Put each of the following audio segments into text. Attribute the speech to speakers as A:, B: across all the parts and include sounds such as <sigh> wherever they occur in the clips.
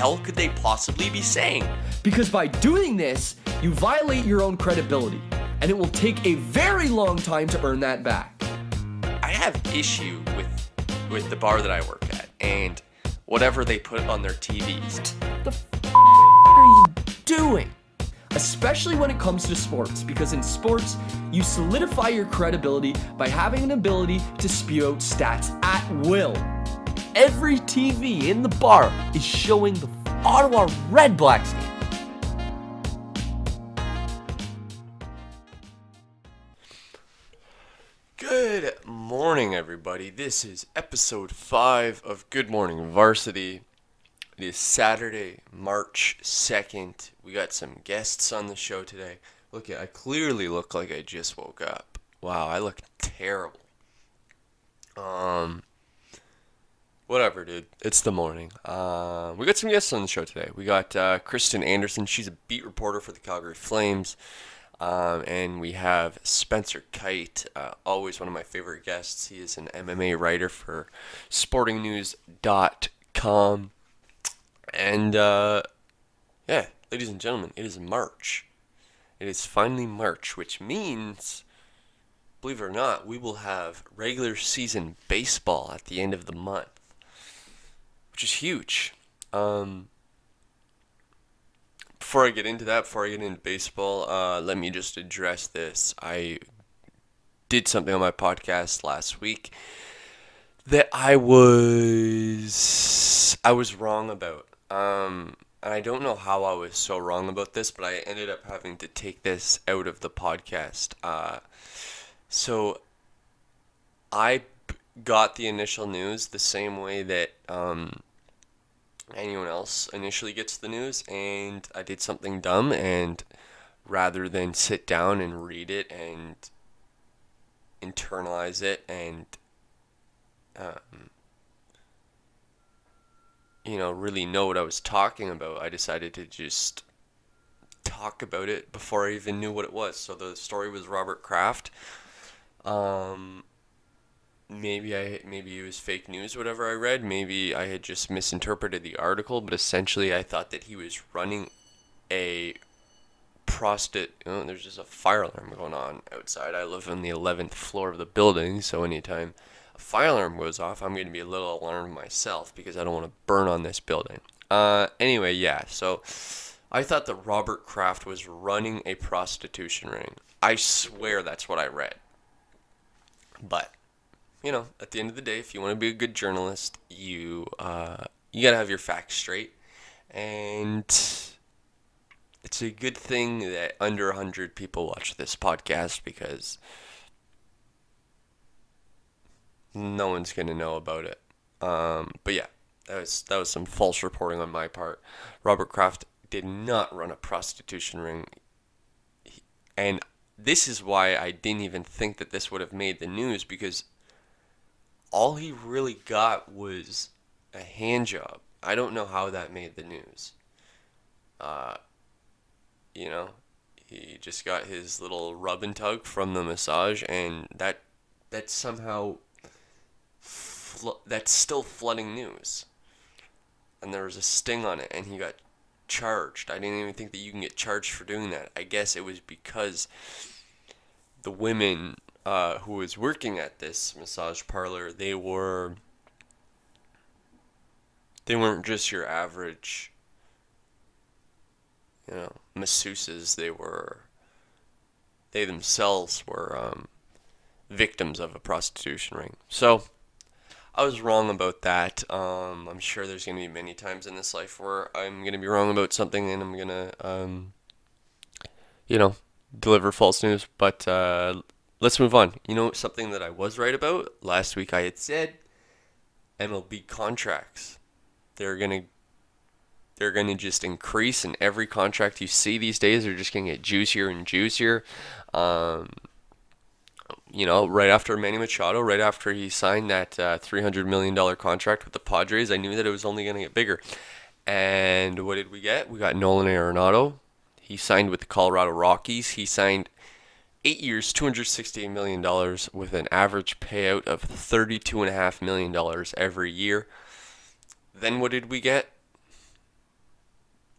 A: hell could they possibly be saying?
B: Because by doing this, you violate your own credibility, and it will take a very long time to earn that back.
A: I have issue with with the bar that I work at and whatever they put on their TVs.
B: The f- are you doing? Especially when it comes to sports, because in sports, you solidify your credibility by having an ability to spew out stats at will. Every TV in the bar is showing the Ottawa Redblacks game.
A: Good morning, everybody. This is episode 5 of Good Morning Varsity. It is Saturday, March 2nd. We got some guests on the show today. Look, I clearly look like I just woke up. Wow, I look terrible. Um, whatever, dude. It's the morning. Uh, we got some guests on the show today. We got uh, Kristen Anderson. She's a beat reporter for the Calgary Flames. Um, and we have Spencer Kyte, uh, always one of my favorite guests. He is an MMA writer for sportingnews.com. And uh, yeah, ladies and gentlemen, it is March. It is finally March, which means, believe it or not, we will have regular season baseball at the end of the month, which is huge. Um, before I get into that, before I get into baseball, uh, let me just address this. I did something on my podcast last week that I was I was wrong about. Um, and I don't know how I was so wrong about this, but I ended up having to take this out of the podcast. Uh, so I got the initial news the same way that um, anyone else initially gets the news and I did something dumb and rather than sit down and read it and internalize it and um, you know really know what I was talking about I decided to just talk about it before I even knew what it was. So the story was Robert Kraft. Um maybe I maybe it was fake news whatever I read. Maybe I had just misinterpreted the article but essentially I thought that he was running a prostitute oh, there's just a fire alarm going on outside. I live on the 11th floor of the building so anytime a fire alarm goes off I'm going to be a little alarmed myself because I don't want to burn on this building. Uh anyway yeah so I thought that Robert Kraft was running a prostitution ring. I swear that's what I read. But you know, at the end of the day, if you want to be a good journalist, you uh, you gotta have your facts straight, and it's a good thing that under hundred people watch this podcast because no one's gonna know about it. Um, but yeah, that was that was some false reporting on my part. Robert Kraft did not run a prostitution ring, and this is why I didn't even think that this would have made the news because all he really got was a hand job. I don't know how that made the news. Uh, you know, he just got his little rub and tug from the massage, and that that somehow fl- that's still flooding news. And there was a sting on it, and he got charged. I didn't even think that you can get charged for doing that. I guess it was because the women uh, who was working at this massage parlor, they were they weren't just your average, you know, masseuses. They were they themselves were um, victims of a prostitution ring. So I was wrong about that. Um, I'm sure there's going to be many times in this life where I'm going to be wrong about something and I'm going to, um, you know, deliver false news. But uh, let's move on. You know something that I was right about last week. I had said MLB contracts. They're gonna they're gonna just increase, and every contract you see these days are just gonna get juicier and juicier. Um, you know, right after Manny Machado, right after he signed that uh, $300 million contract with the Padres, I knew that it was only going to get bigger. And what did we get? We got Nolan Arenado. He signed with the Colorado Rockies. He signed eight years, $268 million with an average payout of $32.5 million every year. Then what did we get?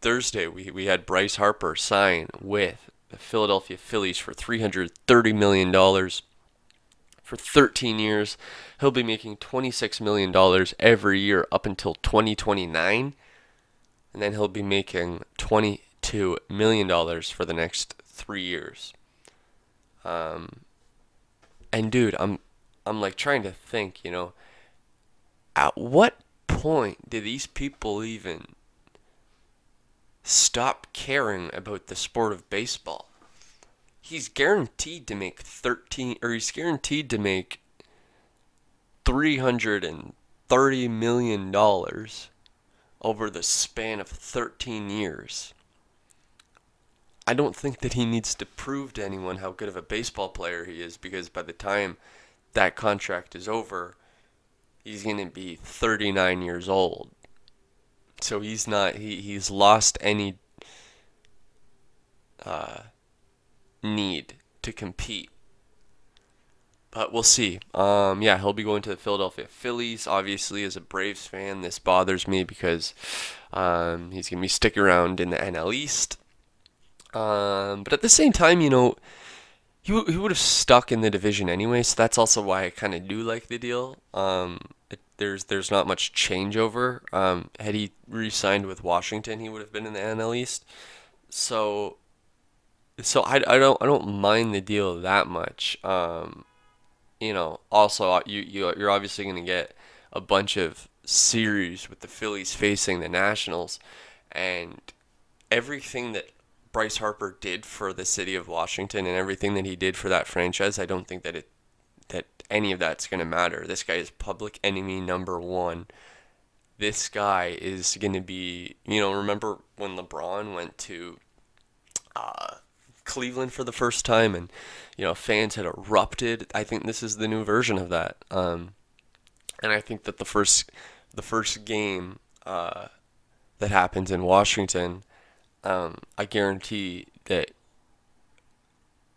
A: Thursday we we had Bryce Harper sign with the Philadelphia Phillies for three hundred thirty million dollars for 13 years. He'll be making $26 million every year up until 2029. And then he'll be making $22 million for the next three years. Um, and dude, I'm, I'm like trying to think, you know, at what point do these people even stop caring about the sport of baseball? he's guaranteed to make 13 or he's guaranteed to make 330 million dollars over the span of 13 years. I don't think that he needs to prove to anyone how good of a baseball player he is because by the time that contract is over, he's going to be 39 years old. So he's not he he's lost any uh need to compete. But we'll see. Um, yeah, he'll be going to the Philadelphia Phillies. Obviously, as a Braves fan, this bothers me because um, he's going to be sticking around in the NL East. Um, but at the same time, you know, he, w- he would have stuck in the division anyway, so that's also why I kind of do like the deal. Um, it, there's there's not much changeover. Um, had he re-signed with Washington, he would have been in the NL East. So so I, I don't I don't mind the deal that much. Um, you know, also uh, you you you're obviously going to get a bunch of series with the Phillies facing the Nationals, and everything that Bryce Harper did for the city of Washington and everything that he did for that franchise, I don't think that it that any of that's going to matter. This guy is public enemy number one. This guy is going to be, you know, remember when LeBron went to uh, Cleveland for the first time, and you know fans had erupted. I think this is the new version of that, um, and I think that the first the first game uh, that happens in Washington, um, I guarantee that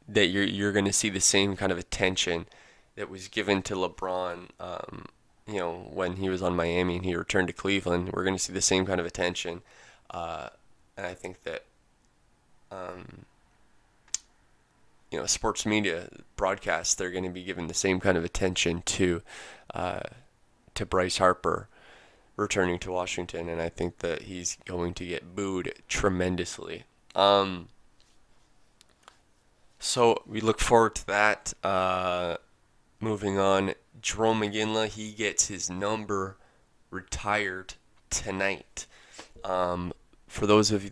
A: that you're you're going to see the same kind of attention that was given to LeBron. Um, you know when he was on Miami and he returned to Cleveland, we're going to see the same kind of attention, uh, and I think that. Um, you know sports media broadcasts they're going to be given the same kind of attention to uh, to Bryce Harper returning to Washington, and I think that he's going to get booed tremendously. Um, so we look forward to that. Uh, moving on, Jarome Iginla he gets his number retired tonight. Um, for those of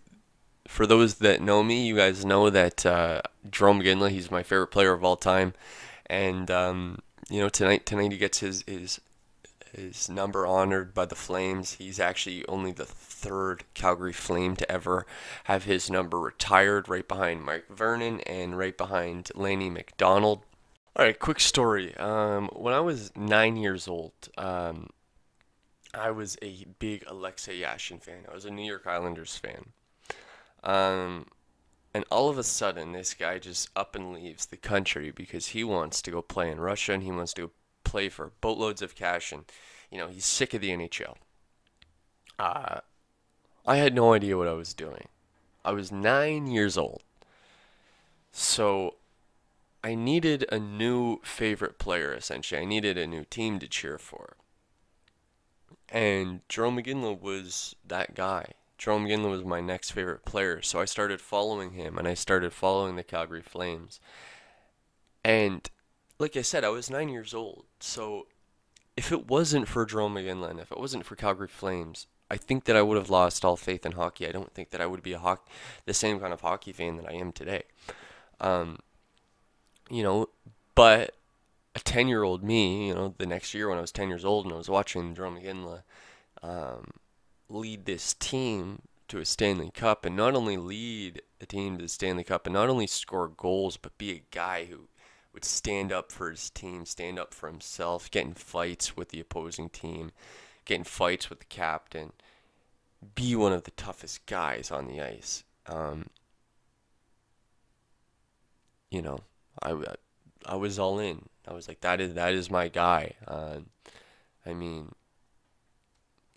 A: for those that know me, you guys know that uh, Jarome Iginla, he's my favorite player of all time, and um, you know tonight tonight he gets his his his number honored by the Flames. He's actually only the third Calgary Flame to ever have his number retired, right behind Mike Vernon and right behind Lanny McDonald. All right, quick story. Um, when I was nine years old, um, I was a big Alexei Yashin fan. I was a New York Islanders fan. Um, and all of a sudden, this guy just up and leaves the country because he wants to go play in Russia and he wants to play for boatloads of cash. And, you know, he's sick of the NHL. Uh, I had no idea what I was doing. I was nine years old. So I needed a new favorite player, essentially. I needed a new team to cheer for. And Jarome Iginla was that guy. Jarome Iginla was my next favorite player, so I started following him and I started following the Calgary Flames. And like I said, I was nine years old, so if it wasn't for Jarome and if it wasn't for Calgary Flames, I think that I would have lost all faith in hockey. I don't think that I would be a hockey, the same kind of hockey fan that I am today. Um, you know, but a 10 year old me, you know, the next year when I was 10 years old and I was watching Jarome Iginla, um, lead this team to a Stanley Cup and not only lead a team to the Stanley Cup and not only score goals, but be a guy who would stand up for his team, stand up for himself, get in fights with the opposing team, get in fights with the captain, be one of the toughest guys on the ice. Um, you know, I, I was all in. I was like, that is that is my guy. Uh, I mean,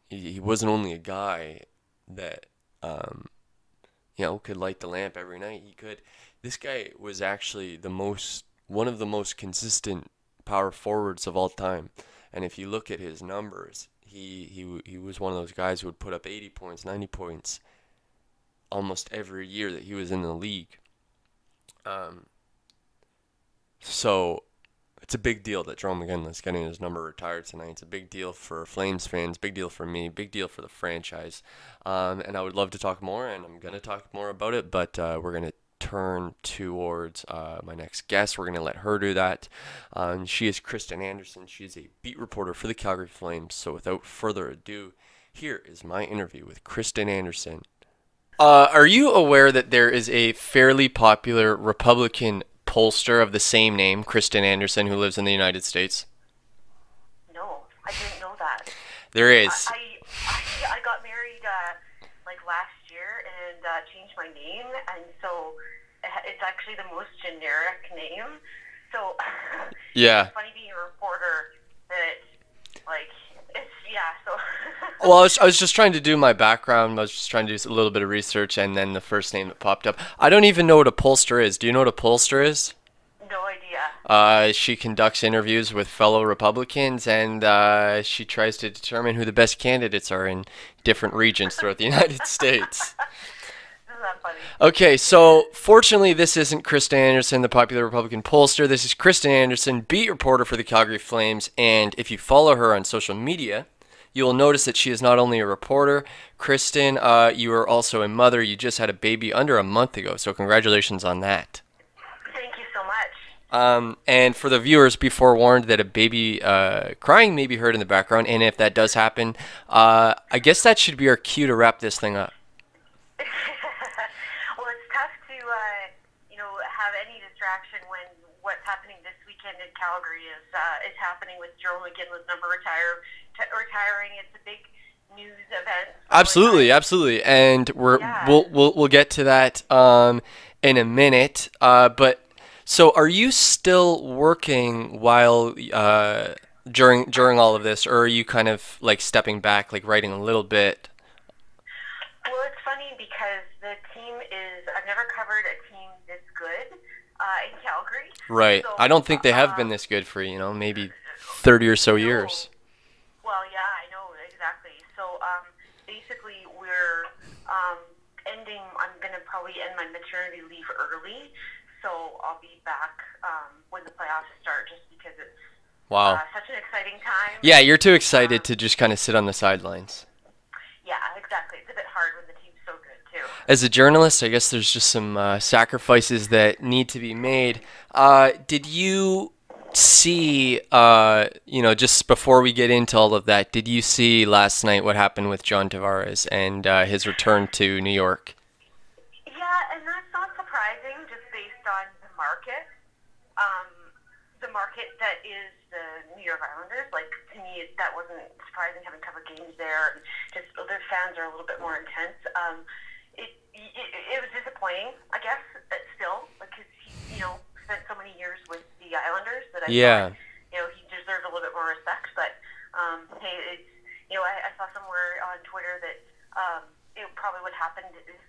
A: he, he wasn't only a guy that um,
C: you know, could light the lamp every night. He could. This guy was actually the most one of the most consistent power forwards of all time. And if you look at his numbers, he he he was one of those guys who would put up 80 points, 90 points almost every year that he was in the league. Um, so it's a big deal that Jarome Iginla's getting his number retired tonight. It's a big deal for Flames fans, big deal for me, big deal for the franchise. Um, and I would love to talk more, and I'm going to talk more about it, but uh, we're going to turn towards uh, my next guest. We're going to let her do that. Um, she is Kristen Anderson. She is a beat reporter for the Calgary Flames. So without further ado, here is my interview with Kristen Anderson.
A: Uh, are you aware that there is a fairly popular Republican pollster of the same name, Kristen Anderson, who lives in the United States?
D: No, I didn't know that.
A: There is.
D: I I, I got married uh, like last year and uh, changed my name, and so it's actually the most generic name. So <laughs>
A: yeah,
D: funny being a reporter that like it's yeah. So <laughs>
A: well, I was, I was just trying to do my background. I was just trying to do a little bit of research, and then the first name that popped up. I don't even know what a pollster is. Do you know what a pollster is?
D: No idea.
A: Uh, she conducts interviews with fellow Republicans, and uh, she tries to determine who the best candidates are in different regions throughout the <laughs> United States.
D: Funny?
A: Okay, so fortunately, this isn't Kristen Anderson, the popular Republican pollster. This is Kristen Anderson, beat reporter for the Calgary Flames. And if you follow her on social media, you will notice that she is not only a reporter. Kristen, uh, you are also a mother. You just had a baby under a month ago, so congratulations on that.
D: Thank you so much.
A: Um, and for the viewers, be forewarned that a baby uh, crying may be heard in the background. And if that does happen, uh, I guess that should be our cue to wrap this thing up. <laughs>
D: well, it's tough to uh, you know have any distraction when what's happening this weekend in Calgary is uh, is happening with Jarome Iginla's number retire t- retiring. It's a big news event.
A: Absolutely, absolutely, and we're
D: Yeah.
A: we'll, we'll we'll get to that um, in a minute. Uh, but so, are you still working while uh, during during all of this, or are you kind of like stepping back, like writing a little bit?
D: Well, it's funny because the team is. I've never covered a team this good uh, in Calgary.
A: Right.
D: So,
A: I don't think they have
D: uh,
A: been this good for you know maybe thirty or so years.
D: Well, yeah, I know exactly. So um, basically, we're um, ending. I'm going to probably end my maternity leave early, so I'll be back um, when the playoffs start, just because it's
A: Wow.
D: uh, such an exciting time.
A: Yeah, you're too excited to just kind of sit on the sidelines.
D: Yeah, exactly. It's a bit hard when the team's so good too.
A: As a journalist, I guess there's just some uh, sacrifices that need to be made. Uh, did you see, uh, you know, just before we get into all of that, did you see last night what happened with John Tavares and uh, his return to New York?
D: Yeah, and that's not surprising, just based on the market. Um, the market that is the New York Islanders. Like to me, that wasn't surprising having covered games there. Just their fans are a little bit more intense. Um, it, it was disappointing, I guess. Still, because he, you know, spent so many years with the Islanders that I
A: Yeah.
D: thought, you know, he deserved a little bit more respect. But um, hey, it's you know, I, I saw somewhere on Twitter that um, it probably would happen.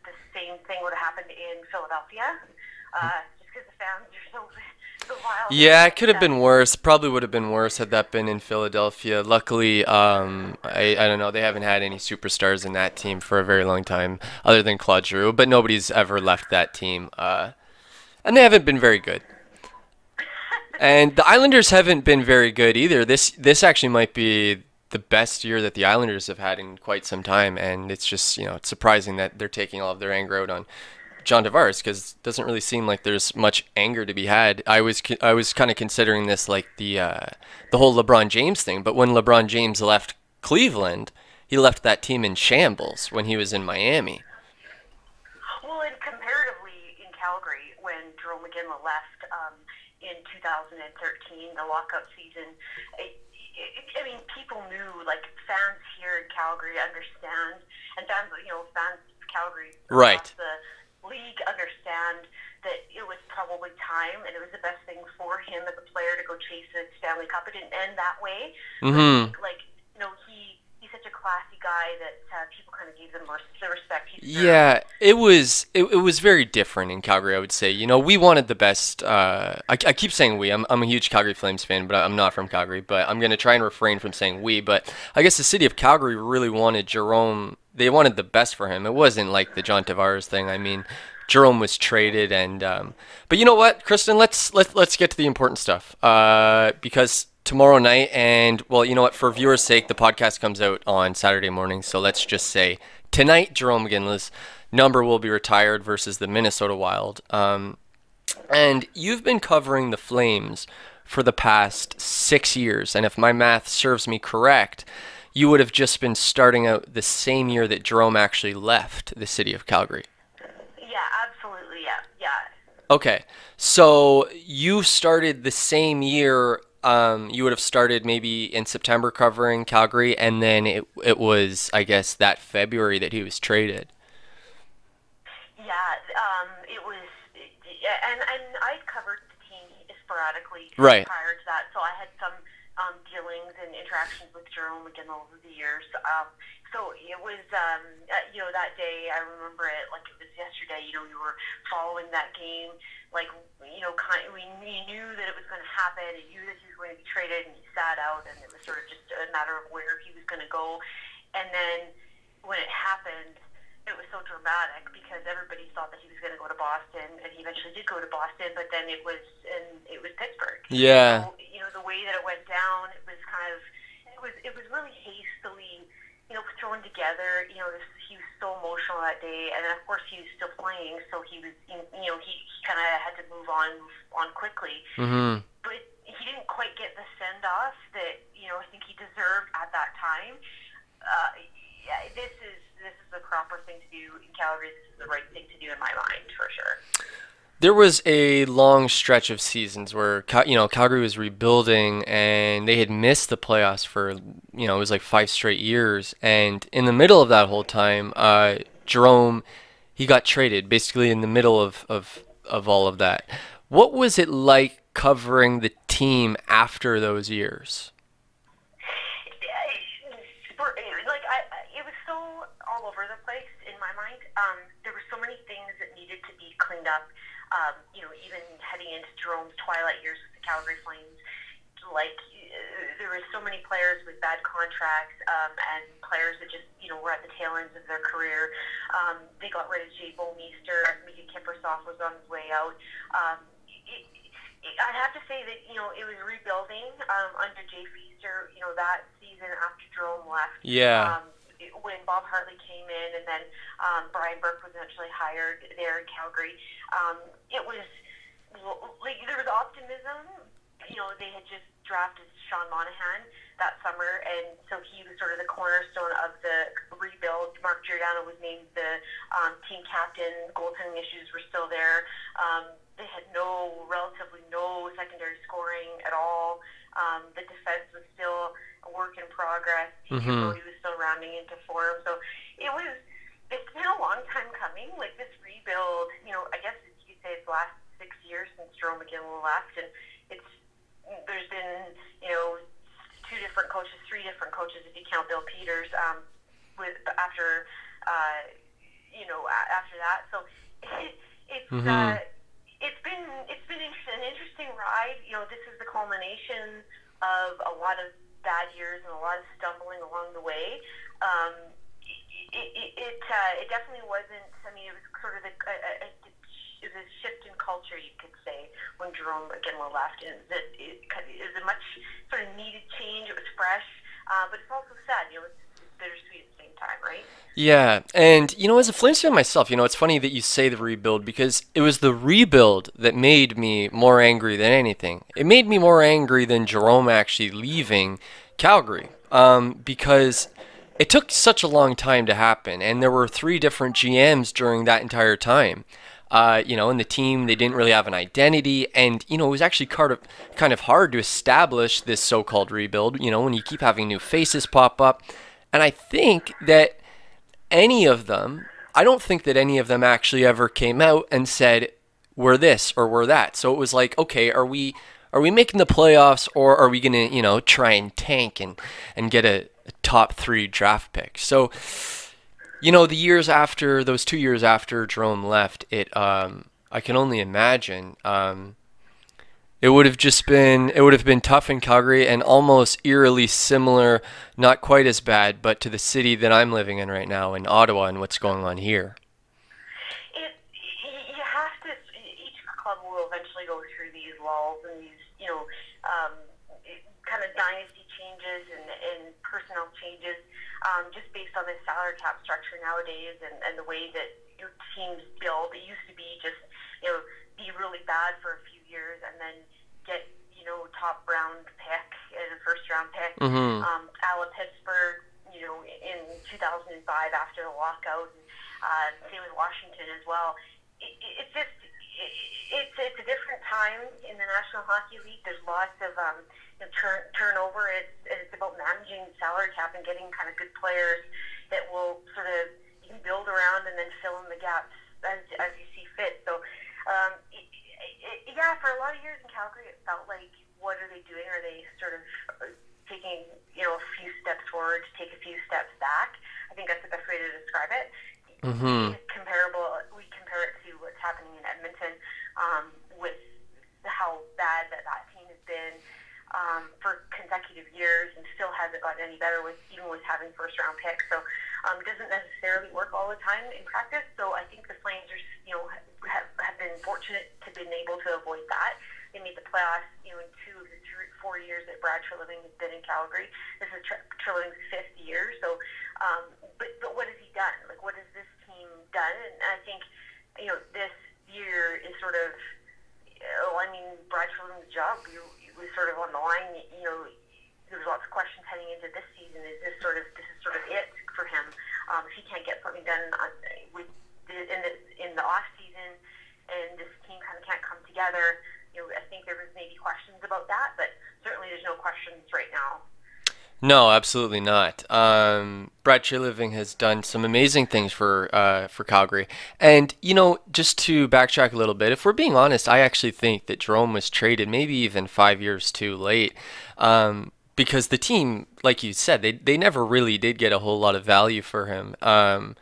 D: The same thing would have happened in Philadelphia, uh, just because the fans are so.
A: Yeah, it could have been worse. Probably would have been worse had that been in Philadelphia. Luckily, um, I, I don't know. They haven't had any superstars in that team for a very long time, other than Claude Giroux. But nobody's ever left that team, uh, and they haven't been very good. And the Islanders haven't been very good either. This this actually might be the best year that the Islanders have had in quite some time, and it's just you know it's surprising that they're taking all of their anger out on John Tavares because it doesn't really seem like there's much anger to be had. I was I was kind of considering this like the uh, the whole LeBron James thing, but when LeBron James left Cleveland, he left that team in shambles when he was in Miami.
D: Well, and comparatively in Calgary, when Jarome Iginla left um, in 2013, the lockout season, it, it, I mean, people knew, like fans here in Calgary understand, and fans, you know, fans of Calgary
A: Right.
D: the league understand that it was probably time, and it was the best thing for him as a player to go chase a Stanley Cup. It didn't end that way.
A: Mm-hmm.
D: Like, you know, he he's such a classy guy that uh, people kind of gave him the respect. He
A: yeah, it was it, it was very different in Calgary. I would say. You know, we wanted the best. Uh, I, I keep saying we. I'm I'm a huge Calgary Flames fan, but I'm not from Calgary. But I'm gonna try and refrain from saying we. But I guess the city of Calgary really wanted Jarome. They wanted the best for him. It wasn't like the John Tavares thing. I mean, Jarome was traded, and um, but you know what, Kristen? Let's let let's get to the important stuff. Uh, because tomorrow night. And well, you know what? For viewers' sake, the podcast comes out on Saturday morning. So let's just say tonight, Jarome Iginla's number will be retired versus the Minnesota Wild. Um, and you've been covering the Flames for the past six years. And if my math serves me correct, you would have just been starting out the same year that Jarome actually left the city of Calgary.
D: Yeah, absolutely. Yeah, yeah.
A: Okay. So you started the same year um, you would have started maybe in September covering Calgary, and then it it was I guess that February that he was traded.
D: Yeah, um, it was, and and I covered the team sporadically
A: right.
D: prior to that, so I had some um, dealings and interactions with again over the years. Um, so it was, um, uh, you know, that day I remember it like it was yesterday. You know, we were following that game like you know, kind we, we knew that it was going to happen. and knew that he was going to be traded, and he sat out, and it was sort of just a matter of where he was going to go. And then when it happened, it was so dramatic because everybody thought that he was going to go to Boston, and he eventually did go to Boston. But then it was in it was Pittsburgh.
A: Yeah.
D: So, you know the way that it went down, it was kind of it was it was really hastily you know, thrown together. You know, this, he was so emotional that day, and of course he was still playing, so he was, you know, he, he kind of had to move on, on quickly.
A: Mm-hmm.
D: But he didn't quite get the send off that you know I think he deserved at that time. Uh, yeah, this is this is the proper thing to do in Calgary. This is the right thing to do in my mind for sure
A: there was a long stretch of seasons where you know Calgary was rebuilding and they had missed the playoffs for you know it was like five straight years. And in the middle of that whole time uh, Jarome he got traded basically in the middle of, of of all of that. What was it like covering the team after those years?
D: Like I, it was so all over the place in my mind. Um, there were so many things that needed to be cleaned up um, you know, even heading into Jarome's twilight years with the Calgary Flames, like uh, there were so many players with bad contracts um, and players that just you know were at the tail ends of their career. Um, they got rid of Jay Bouwmeester. Miikka Kiprusoff was on his way out. Um, it, it, I have to say that you know it was rebuilding um, under Jay Feaster. You know that season after Jarome left.
A: Yeah. Um,
D: when Bob Hartley came in, and then um, Brian Burke was eventually hired there in Calgary. Um, it was like there was optimism. You know, they had just drafted Sean Monahan that summer, and so he was sort of the cornerstone of the rebuild. Mark Giordano was named the um, team captain. Goaltending issues were still there. Um, they had no, relatively no secondary scoring at all. Um, the defense was still a work in progress. Mm-hmm. He was still rounding into form. So it was. It's been a long time coming. Like this rebuild, you know, I guess you could say it's the last six years since Jarome Iginla left, and it's there's been you know two different coaches, three different coaches if you count Bill Peters. Um, with after uh, you know after that, so it, it's. Mm-hmm. Uh, it's been it's been an interesting ride. You know, this is the culmination of a lot of bad years and a lot of stumbling along the way. Um, it it it, uh, it definitely wasn't. I mean, it was sort of a, a, a, it was a shift in culture, you could say, when Jarome Iginla left. And that it, it was a much sort of needed change. It was fresh, uh, but it's also sad. You know, it's bittersweet at the same time, right?
A: Yeah, and you know, as a Flames fan myself, you know, it's funny that you say the rebuild because it was the rebuild that made me more angry than anything. It made me more angry than Jarome actually leaving Calgary um, because it took such a long time to happen, and there were three different GMs during that entire time. Uh, you know, and the team they didn't really have an identity, and you know it was actually kind of kind of hard to establish this so-called rebuild. You know, when you keep having new faces pop up, and I think that any of them, I don't think that any of them actually ever came out and said we're this or we're that. So it was like, okay, are we are we making the playoffs or are we to, you know, try and tank and, and get a, a top three draft pick? So, you know, the years after those two years after Jarome left, it um, I can only imagine um, it would have just been it would have been tough in Calgary and almost eerily similar, not quite as bad, but to the city that I'm living in right now in Ottawa and what's going on here.
D: It you have to. Each club will eventually go through these walls and these, you know, um, kind of dynasty changes and, and personnel changes um, just based on the salary cap structure nowadays and, and the way that your teams build. It used to be just, you know, be really bad for a few years and then get, you know, top round pick and a first round pick.
A: Mm-hmm.
D: Um, Ala Pittsburgh, you know, in 2005 after the lockout, and uh, same with Washington as well. It, it, it's just, it, it's, it's a different time in the National Hockey League. There's lots of, um, you know, turn, turnover. It's, it's about managing salary cap and getting kind of good players that will sort of you can build around and then fill in the gaps as, as you see fit. So, um, it, yeah, for a lot of years in Calgary, it felt like what are they doing? Are they sort of taking you know a few steps forward to take a few steps back? I think that's the best way to describe it.
A: Mm-hmm.
D: Comparable, we compare it to what's happening in Edmonton um, with how bad that that team has been um, for consecutive years and still hasn't gotten any better with even with having first round picks. So um, doesn't necessarily work all the time in practice. So I think the Flames are you know have, have been fortunate to been able to avoid that. They made the playoffs, you know, in two of the three, four years that Brad Treliving has been in Calgary. This is Tre- Treliving's fifth year. So, um, but but what has he done? Like, what has this team done? And I think, you know, this year is sort of, oh, I mean, Brad Treliving's job you, was sort of on the line. You know, there was lots of questions heading into this season. Is this sort of this is sort of it for him? Um, if he can't get something done on, with the, in the in the off season, and this team kind of can't come together, you know, I think there was maybe questions about that, but certainly there's no questions right now.
A: No, absolutely not. Um, Brad Treliving has done some amazing things for uh, for Calgary, and you know, just to backtrack a little bit, if we're being honest, I actually think that Jarome was traded maybe even five years too late, um, because the team, like you said, they they never really did get a whole lot of value for him. Um,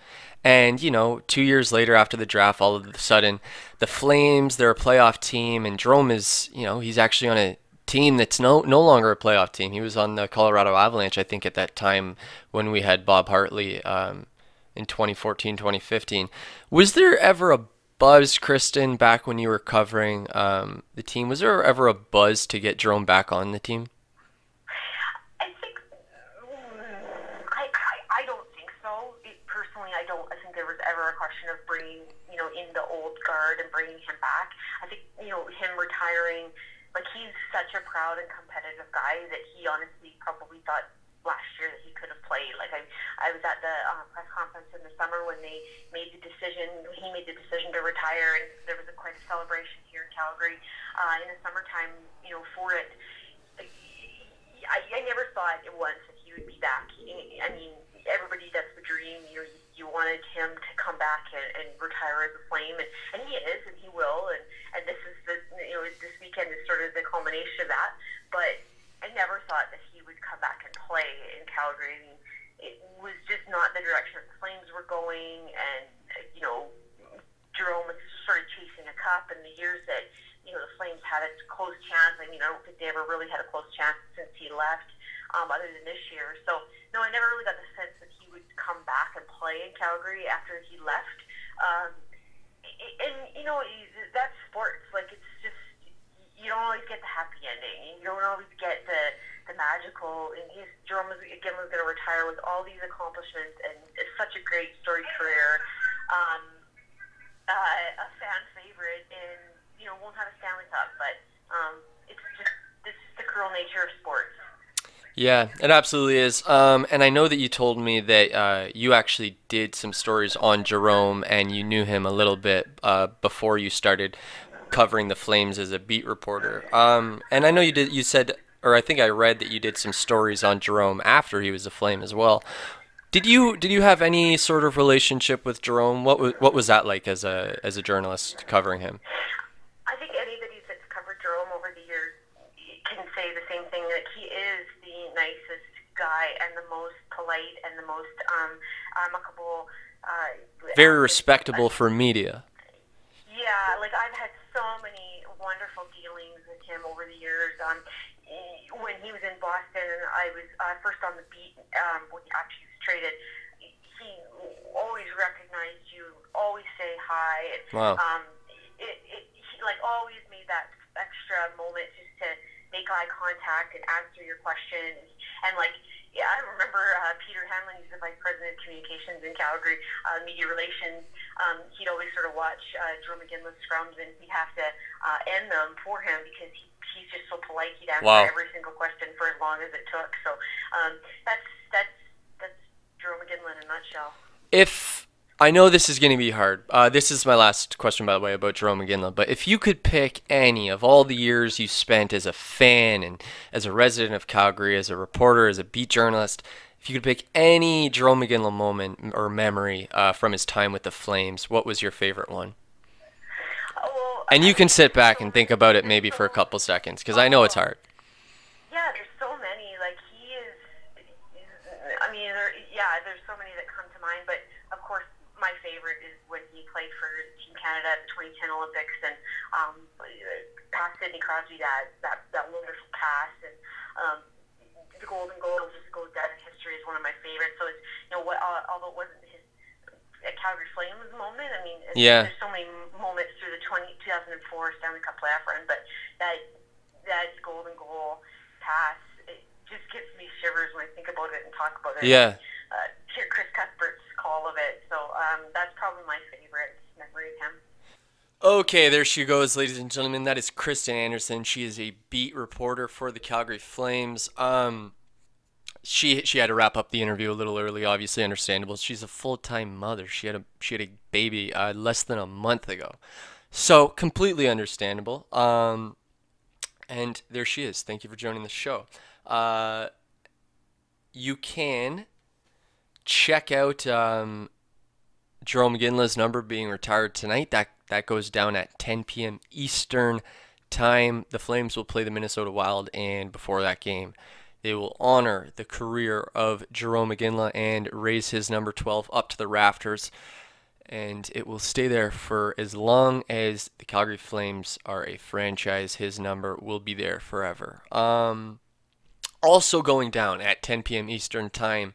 A: and you know, two years later after the draft, all of a sudden, the Flames, they're a playoff team, and Jarome is, you know, he's actually on a team that's no no longer a playoff team. He was on the Colorado Avalanche, I think, at that time when we had Bob Hartley um, in 2014, 2015. Was there ever a buzz, Kristen, back when you were covering um, the team? Was there ever a buzz to get Jarome back on the team?
D: I think I, I, don't think so. Personally, I don't. I think there was ever a question of bringing you know in the old guard and bringing him back. I think you know him retiring like he's such a proud and competitive guy that he honestly probably thought last year that he could have played. Like I, I was at the uh, press conference in the summer when they made the decision. He made the decision to retire, and there was a, quite a celebration here in Calgary uh, in the summertime. You know, for it. I, I never thought it once that he would be back. I mean, everybody that's the dream. You you wanted him to come back and, and retire as a flame, and, and he is, and he will, and and this is the you know this weekend is sort of the culmination of that. But I never thought that he would come back and play in Calgary. Mean, it was just not the direction that the Flames were going, and you know, Jarome was sort of chasing a cup in the years that you know the Flames had a close chance. I mean, I don't think they ever really had a close chance since he left, um, other than this year. So no, I never really got the sense that he would come back and play in Calgary after he left. Um, and you know, that's sports. Like it's just you don't always get the happy ending. You don't always get the the magical. And he's Jarome was, again was going to retire with all these accomplishments and it's such a great story career. Um, uh, a fan favorite, and you know won't have a Stanley Cup, but um, it's just this is the cruel nature of sports.
A: Yeah, it absolutely is. Um, and I know that you told me that uh, you actually did some stories on Jarome and you knew him a little bit uh, before you started covering the Flames as a beat reporter. Um, and I know you did. You said, or I think I read that you did some stories on Jarome after he was a Flame as well. Did you did you have any sort of relationship with Jarome? What was what was that like as a as a journalist covering him?
D: I think anybody that's covered Jarome over the years guy and the most polite and the most um, amicable. Uh,
A: Very respectable for media.
D: Yeah, like I've had so many wonderful dealings with him over the years. Um, when he was in Boston, and I was uh, first on the beat um, when after he was traded. He always recognized you, always say hi. And,
A: Wow.
D: Um, it, it, he like always made that extra moment just to make eye contact and answer your questions. And like, yeah, I remember uh, Peter Hanlon, he's the vice president of communications in Calgary, uh, media relations. Um, he'd always sort of watch uh, Jarome Iginla scrums, and we'd have to uh, end them for him because he, he's just so polite. He'd answer
A: Wow.
D: every single question for as long as it took. So um, that's that's that's Jarome Iginla in a nutshell.
A: if I know this is going to be hard. Uh, this is my last question, by the way, about Jarome Iginla. But if you could pick any of all the years you spent as a fan and as a resident of Calgary, as a reporter, as a beat journalist, if you could pick any Jarome Iginla moment or memory uh, from his time with the Flames, what was your favorite one?
D: Oh,
A: And you can sit back and think about it maybe for a couple seconds, because I know it's hard.
D: Yeah, there's so many. Like he is. I mean, there, yeah, there's so many that come to mind. But of course, my favorite is when he played for Team Canada at the 2010 Olympics and um, past Sidney Crosby that that that wonderful pass and. Um, the golden goal just goes down in history as one of my favorites. So it's you know what, uh, although it wasn't his a Calgary Flames moment. I mean,
A: Yeah.
D: there's so many moments through the 20, 2004 Stanley Cup playoff run, but that that golden goal pass it just gives me shivers when I think about it and talk about it.
A: Yeah.
D: Uh, hear Chris Cuthbert's call of it, so um, that's probably my favorite memory of him.
A: Okay, there she goes, ladies and gentlemen. That is Kristen Anderson. She is a beat reporter for the Calgary Flames. Um, she she had to wrap up the interview a little early, obviously understandable. She's a full time mother. She had a she had a baby uh, less than a month ago, so completely understandable. Um, and there she is. Thank you for joining the show. Uh, you can check out um, Jarome Iginla's number being retired tonight. That that goes down at 10 p.m. Eastern time. The Flames will play the Minnesota Wild, and before that game, they will honor the career of Jarome Iginla and raise his number 12 up to the rafters. And it will stay there for as long as the Calgary Flames are a franchise. His number will be there forever. Um, also going down at 10 p.m. Eastern time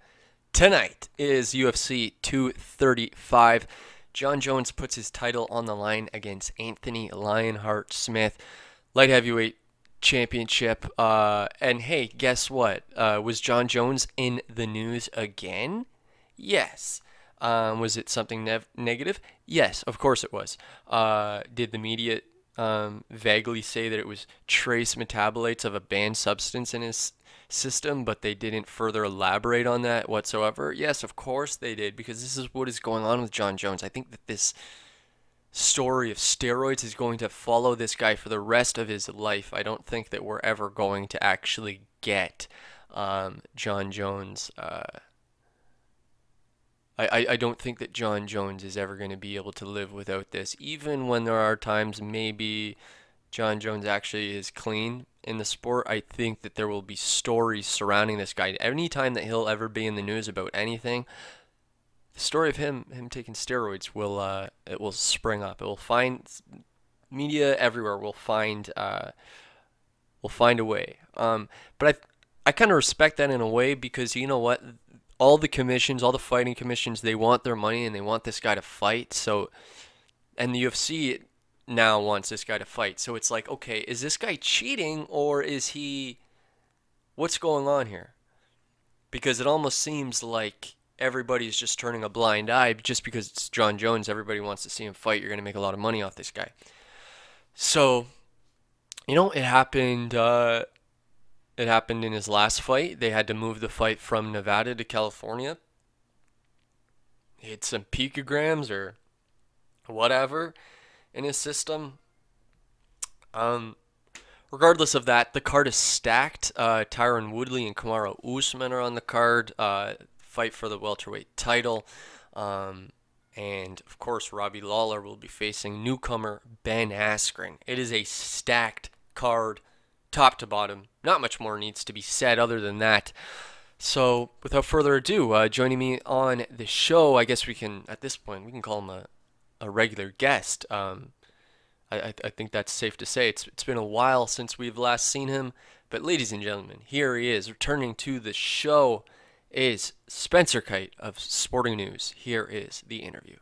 A: tonight is UFC 235. Jon Jones puts his title on the line against Anthony Lionheart Smith, light heavyweight championship. Uh, and hey, guess what? Uh, was Jon Jones in the news again? Yes. Um, was it something negative? Yes, of course it was. Uh, did the media um, vaguely say that it was trace metabolites of a banned substance in his system, but they didn't further elaborate on that whatsoever? Yes, of course they did, because this is what is going on with Jon Jones. I think that this story of steroids is going to follow this guy for the rest of his life. I don't think that we're ever going to actually get um, Jon Jones. Uh, I, I, I don't think that Jon Jones is ever going to be able to live without this, even when there are times maybe Jon Jones actually is clean in the sport. I think that there will be stories surrounding this guy. Anytime that he'll ever be in the news about anything, the story of him him taking steroids will uh, it will spring up. It will find media everywhere will find uh, will find a way. Um, but I I kind of respect that in a way because you know what, all the commissions, all the fighting commissions, they want their money and they want this guy to fight. So, and the UFC now wants this guy to fight. So it's like, okay, is this guy cheating or is he? What's going on here? Because it almost seems like everybody's just turning a blind eye just because it's Jon Jones. Everybody wants to see him fight. You're going to make a lot of money off this guy. So, you know, it happened. Uh, it happened in his last fight. They had to move the fight from Nevada to California. He had some picograms or whatever in his system. Um, regardless of that, the card is stacked. Uh, Tyron Woodley and Kamaru Usman are on the card. Uh, fight for the welterweight title. Um, and of course, Robbie Lawler will be facing newcomer Ben Askren. It is a stacked card, top to bottom. Not much more needs to be said other than that. So, without further ado, uh, joining me on the show, I guess we can, at this point, we can call him a, a regular guest. Um, I, I, I think that's safe to say. It's, it's been a while since we've last seen him, but ladies and gentlemen, here he is, returning to the show is Spencer Kyte of Sporting News. Here is the interview.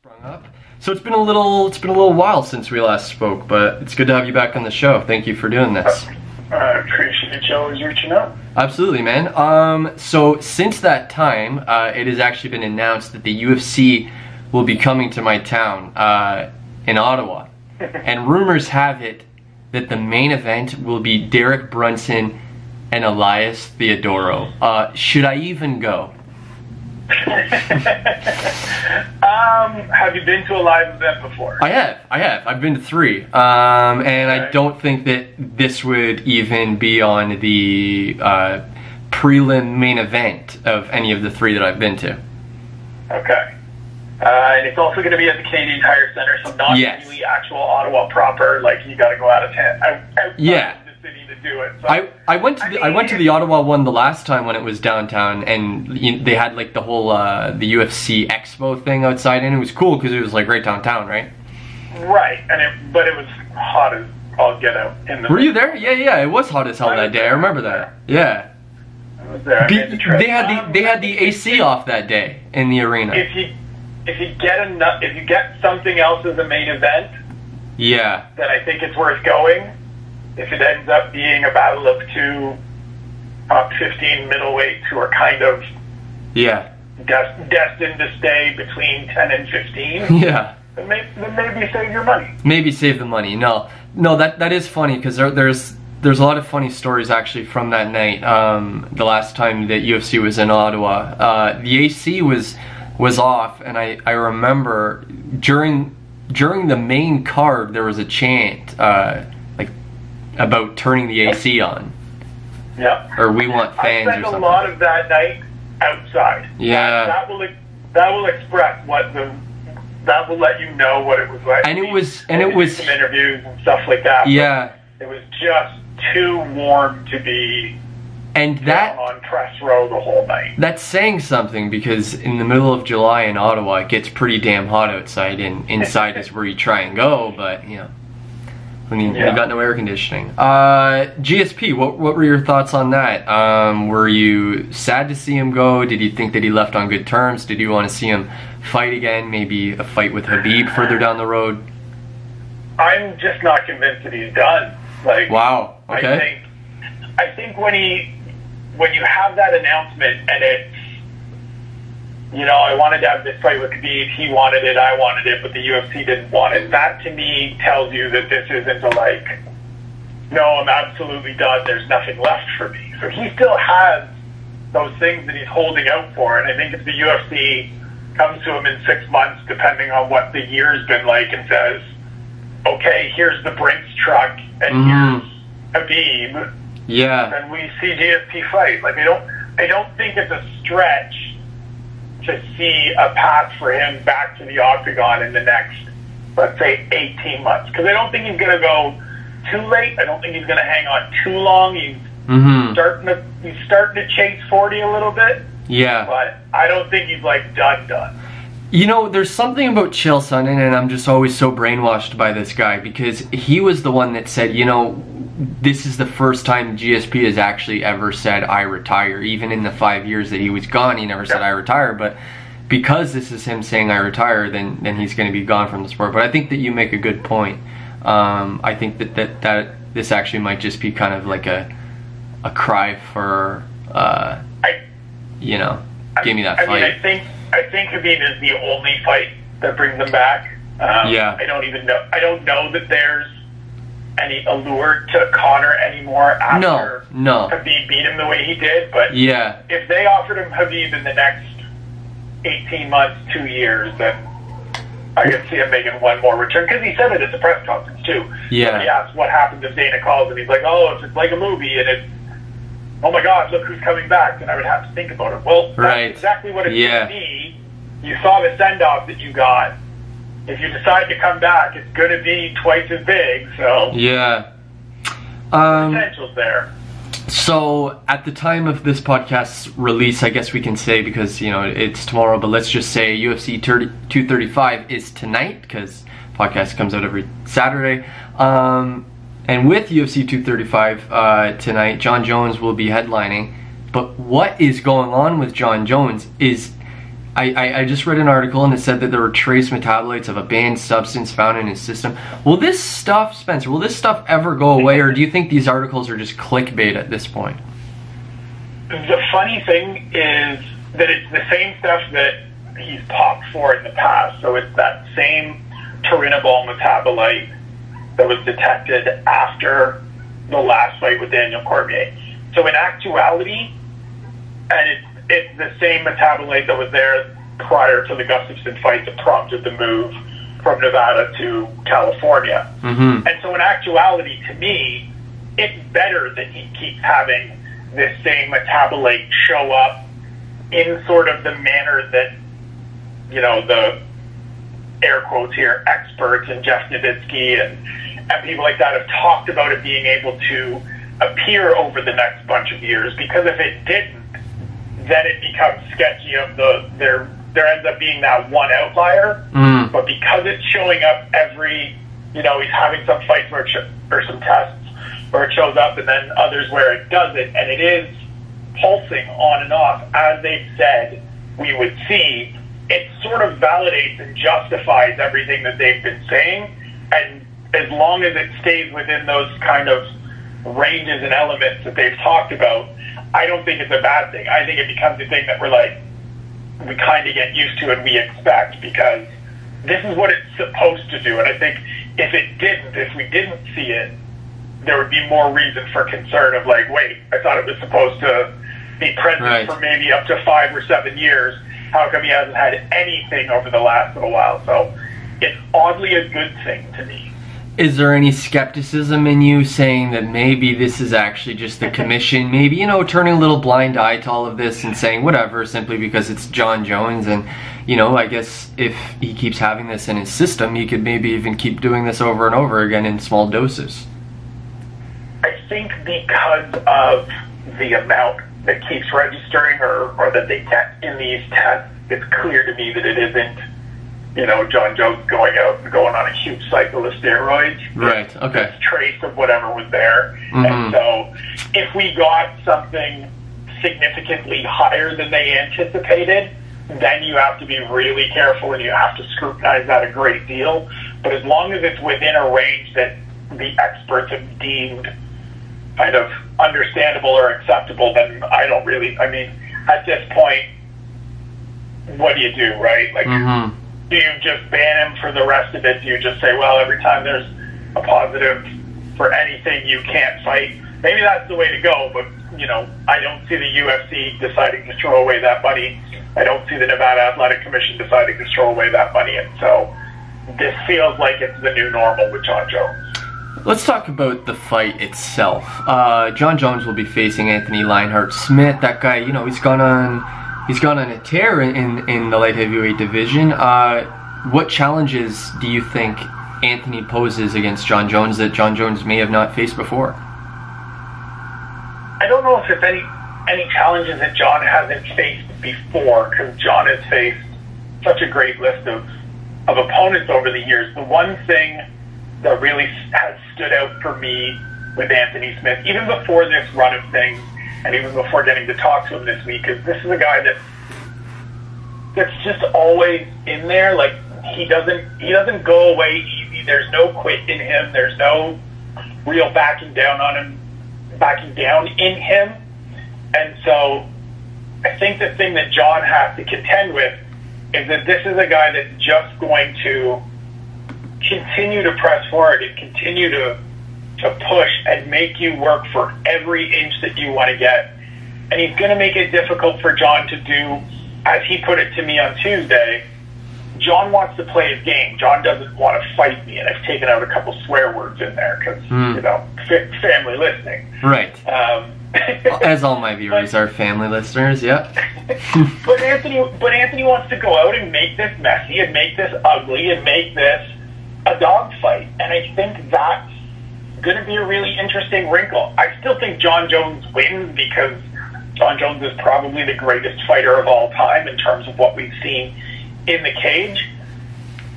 A: Sprung up. So it's been a little, it's been a little while since we last spoke, but it's good to have you back on the show. Thank you for doing this.
E: I appreciate you always reaching out.
A: Absolutely, man. Um, so since that time, uh, it has actually been announced that the UFC will be coming to my town uh, in Ottawa, <laughs> and rumors have it that the main event will be Derek Brunson and Elias Theodorou. Uh, should I even go? <laughs> <laughs>
E: Um, have you been to a live event before?
A: I have, I have. I've been to three, um, and I don't think that this would even be on the uh, prelim main event of any of the three that I've been to.
E: Okay. Uh, and it's also going to be at the Canadian Tire Center, so not
A: Yes.
E: really actual Ottawa proper. Like you got to go out of town, out,
A: Yeah.
E: of the city to do it. So
A: I, I went to the, I went to the Ottawa one the last time when it was downtown, and you, they had like the whole uh, the UFC Expo thing outside, and it was cool because it was like right downtown, right?
E: right, and it, but it was hot as all get out in the.
A: Were you there? Yeah, yeah. It was hot as hell
E: I
A: that day. I remember that. Yeah.
E: I was there. I the
A: they had the they had the AC off that day in the arena.
E: If you if you get enough, if you get something else as a main event,
A: Yeah.
E: then I think it's worth going. If it ends up being a battle of two top 15 middleweights who are kind of
A: Yeah.
E: des- destined to stay between 10 and 15, <laughs>
A: Yeah.
E: then maybe save your money.
A: maybe save the money. No, no, that that is funny because there, there's there's a lot of funny stories actually from that night. Um, the last time that UFC was in Ottawa, uh, the AC was was off, and I I remember during during the main card there was a chant uh, like about turning the AC on
E: Yeah.
A: or we want
E: I
A: fans or
E: spent a lot of that night outside.
A: Yeah.
E: That, that will that will express what the that will let you know what it was like.
A: And it was- and it was-
E: some interviews and stuff like that.
A: yeah,
E: It was just too warm to be
A: and that
E: on press row the whole night.
A: That's saying something because in the middle of July in Ottawa, it gets pretty damn hot outside, and inside is <laughs> where you try and go. But you know, when you,
E: Yeah.
A: you've got no air conditioning. Uh, GSP, what what were your thoughts on that? Um, were you sad to see him go? Did you think that he left on good terms? Did you want to see him fight again? Maybe a fight with Khabib further down the road?
E: I'm just not convinced that he's done. Like,
A: Wow.
E: I think, I think when he, when you have that announcement and it's, you know, I wanted to have this fight with Khabib, he wanted it, I wanted it, but the UFC didn't want it. That to me tells you that this isn't a like, no, I'm absolutely done. There's nothing left for me. So he still has those things that he's holding out for, and I think if the UFC comes to him in six months, depending on what the year's been like, and says, okay, here's the Brinks truck, and
A: Mhm.
E: here's Khabib,
A: Yeah.
E: and we see GSP fight. Like I don't, I don't think it's a stretch to see a path for him back to the octagon in the next, let's say, 18 months. Because I don't think he's going to go too late. I don't think he's going to hang on too long. He's
A: Mm-hmm.
E: starting to, he's starting to chase 40 a little bit,
A: Yeah.
E: but I don't think he's like done done.
A: You know, there's something about Chael Sonnen, and I'm just always so brainwashed by this guy because he was the one that said, you know, this is the first time GSP has actually ever said, I retire. Even in the five years that he was gone, he never said, I retire. But because this is him saying, I retire, then, then he's going to be gone from the sport. But I think that you make a good point. Um, I think that, that, that this actually might just be kind of like a, a cry for, uh,
E: I,
A: you know, give me that
E: I
A: fight.
E: mean, I think I think Khabib is the only fight that brings him back. Um,
A: Yeah.
E: I don't even know. I don't know that there's any allure to Conor anymore after
A: no, no.
E: Khabib beat him the way he did. But
A: Yeah.
E: if they offered him Khabib in the next 18 months, two years, then I could see him making one more return because he said it at the press conference too.
A: Yeah.
E: Somebody asked what happens if Dana calls, and he's like, "Oh, if it's like a movie and it's." Oh my God! Look who's coming back, and I would have to think about it. Well, that's
A: Right.
E: exactly what it's
A: Yeah.
E: going to be. You saw the send off that you got. If you decide to come back, it's going to be twice as big. So
A: Yeah. Um,
E: potential's there.
A: So, at the time of this podcast's release, I guess we can say because you know it's tomorrow, but let's just say UFC 30, 235 is tonight because podcast comes out every Saturday. Um, and with UFC 235 uh, tonight, Jon Jones will be headlining. But what is going on with Jon Jones is I, I, I, just read an article and it said that there were trace metabolites of a banned substance found in his system. Will this stuff, Spencer, will this stuff ever go away or do you think these articles are just clickbait at this point?
E: The funny thing is that it's the same stuff that he's popped for in the past. So it's that same turinabol metabolite that was detected after the last fight with Daniel Cormier. So in actuality, and it's it's the same metabolite that was there prior to the Gustafsson fight that prompted the move from Nevada to California.
A: Mm-hmm.
E: And so, in actuality, to me, it's better that he keeps having this same metabolite show up in sort of the manner that, you know, the air quotes here experts and Jeff Novitzky and, and people like that have talked about it being able to appear over the next bunch of years. Because if it didn't, then it becomes sketchy of the there there ends up being that one outlier.
A: Mm.
E: But because it's showing up every, you know, he's having some fights where it sh- or some tests where it shows up, and then others where it doesn't, and it is pulsing on and off as they said we would see. It sort of validates and justifies everything that they've been saying, and as long as it stays within those kind of ranges and elements that they've talked about, I don't think it's a bad thing. I think it becomes a thing that we're like, we kind of get used to and we expect because this is what it's supposed to do. And I think if it didn't, if we didn't see it, there would be more reason for concern of like, wait, I thought it was supposed to be present
A: Right.
E: for maybe up to five or seven years. How come he hasn't had anything over the last little while? So it's oddly a good thing to me.
A: Is there any skepticism in you saying that maybe this is actually just the commission, <laughs> maybe, you know, turning a little blind eye to all of this and saying whatever simply because it's Jon Jones? And, you know, I guess if he keeps having this in his system, he could maybe even keep doing this over and over again in small doses.
E: I think because of the amount that keeps registering or, or that they test in these tests, it's clear to me that it isn't, you know, Jon Jones going out and going on a huge cycle of steroids.
A: Right, okay.
E: Trace of whatever was there.
A: Mhm.
E: And so if we got something significantly higher than they anticipated, then you have to be really careful and you have to scrutinize that a great deal. But as long as it's within a range that the experts have deemed kind of understandable or acceptable, then I don't really, I mean, at this point, what do you do, right? Like,
A: Mm-hmm.
E: Do you just ban him for the rest of it? Do you just say, well, every time there's a positive for anything, you can't fight? Maybe that's the way to go, but, you know, I don't see the UFC deciding to throw away that money. I don't see the Nevada Athletic Commission deciding to throw away that money. And so this feels like it's the new normal with Jon Jones.
A: Let's talk about the fight itself. Uh, Jon Jones will be facing Anthony Lionheart Smith. That guy, you know, he's gone on, he's gone on a tear in in the light heavyweight division. Uh, what challenges do you think Anthony poses against Jon Jones that Jon Jones may have not faced before?
E: I don't know if there's any any challenges that Jon hasn't faced before because Jon has faced such a great list of of opponents over the years. The one thing that really has stood out for me with Anthony Smith, even before this run of things, and even before getting to talk to him this week, is this is a guy that that's just always in there. Like he doesn't he doesn't go away easy. There's no quit in him. There's no real backing down on him, backing down in him. And so I think the thing that Jon has to contend with is that this is a guy that's just going to continue to press forward and continue to to push and make you work for every inch that you want to get. And he's going to make it difficult for Jon to do, as he put it to me on Tuesday. Jon wants to play his game. Jon doesn't want to fight me, and I've taken out a couple swear words in there because
A: Hmm.
E: you know fa- family listening.
A: Right.
E: Um, <laughs>
A: As all my viewers are family listeners. Yep. <laughs>
E: But Anthony, but Anthony wants to go out and make this messy and make this ugly and make this a dogfight. And I think that's going to be a really interesting wrinkle. I still think Jon Jones wins because Jon Jones is probably the greatest fighter of all time in terms of what we've seen in the cage.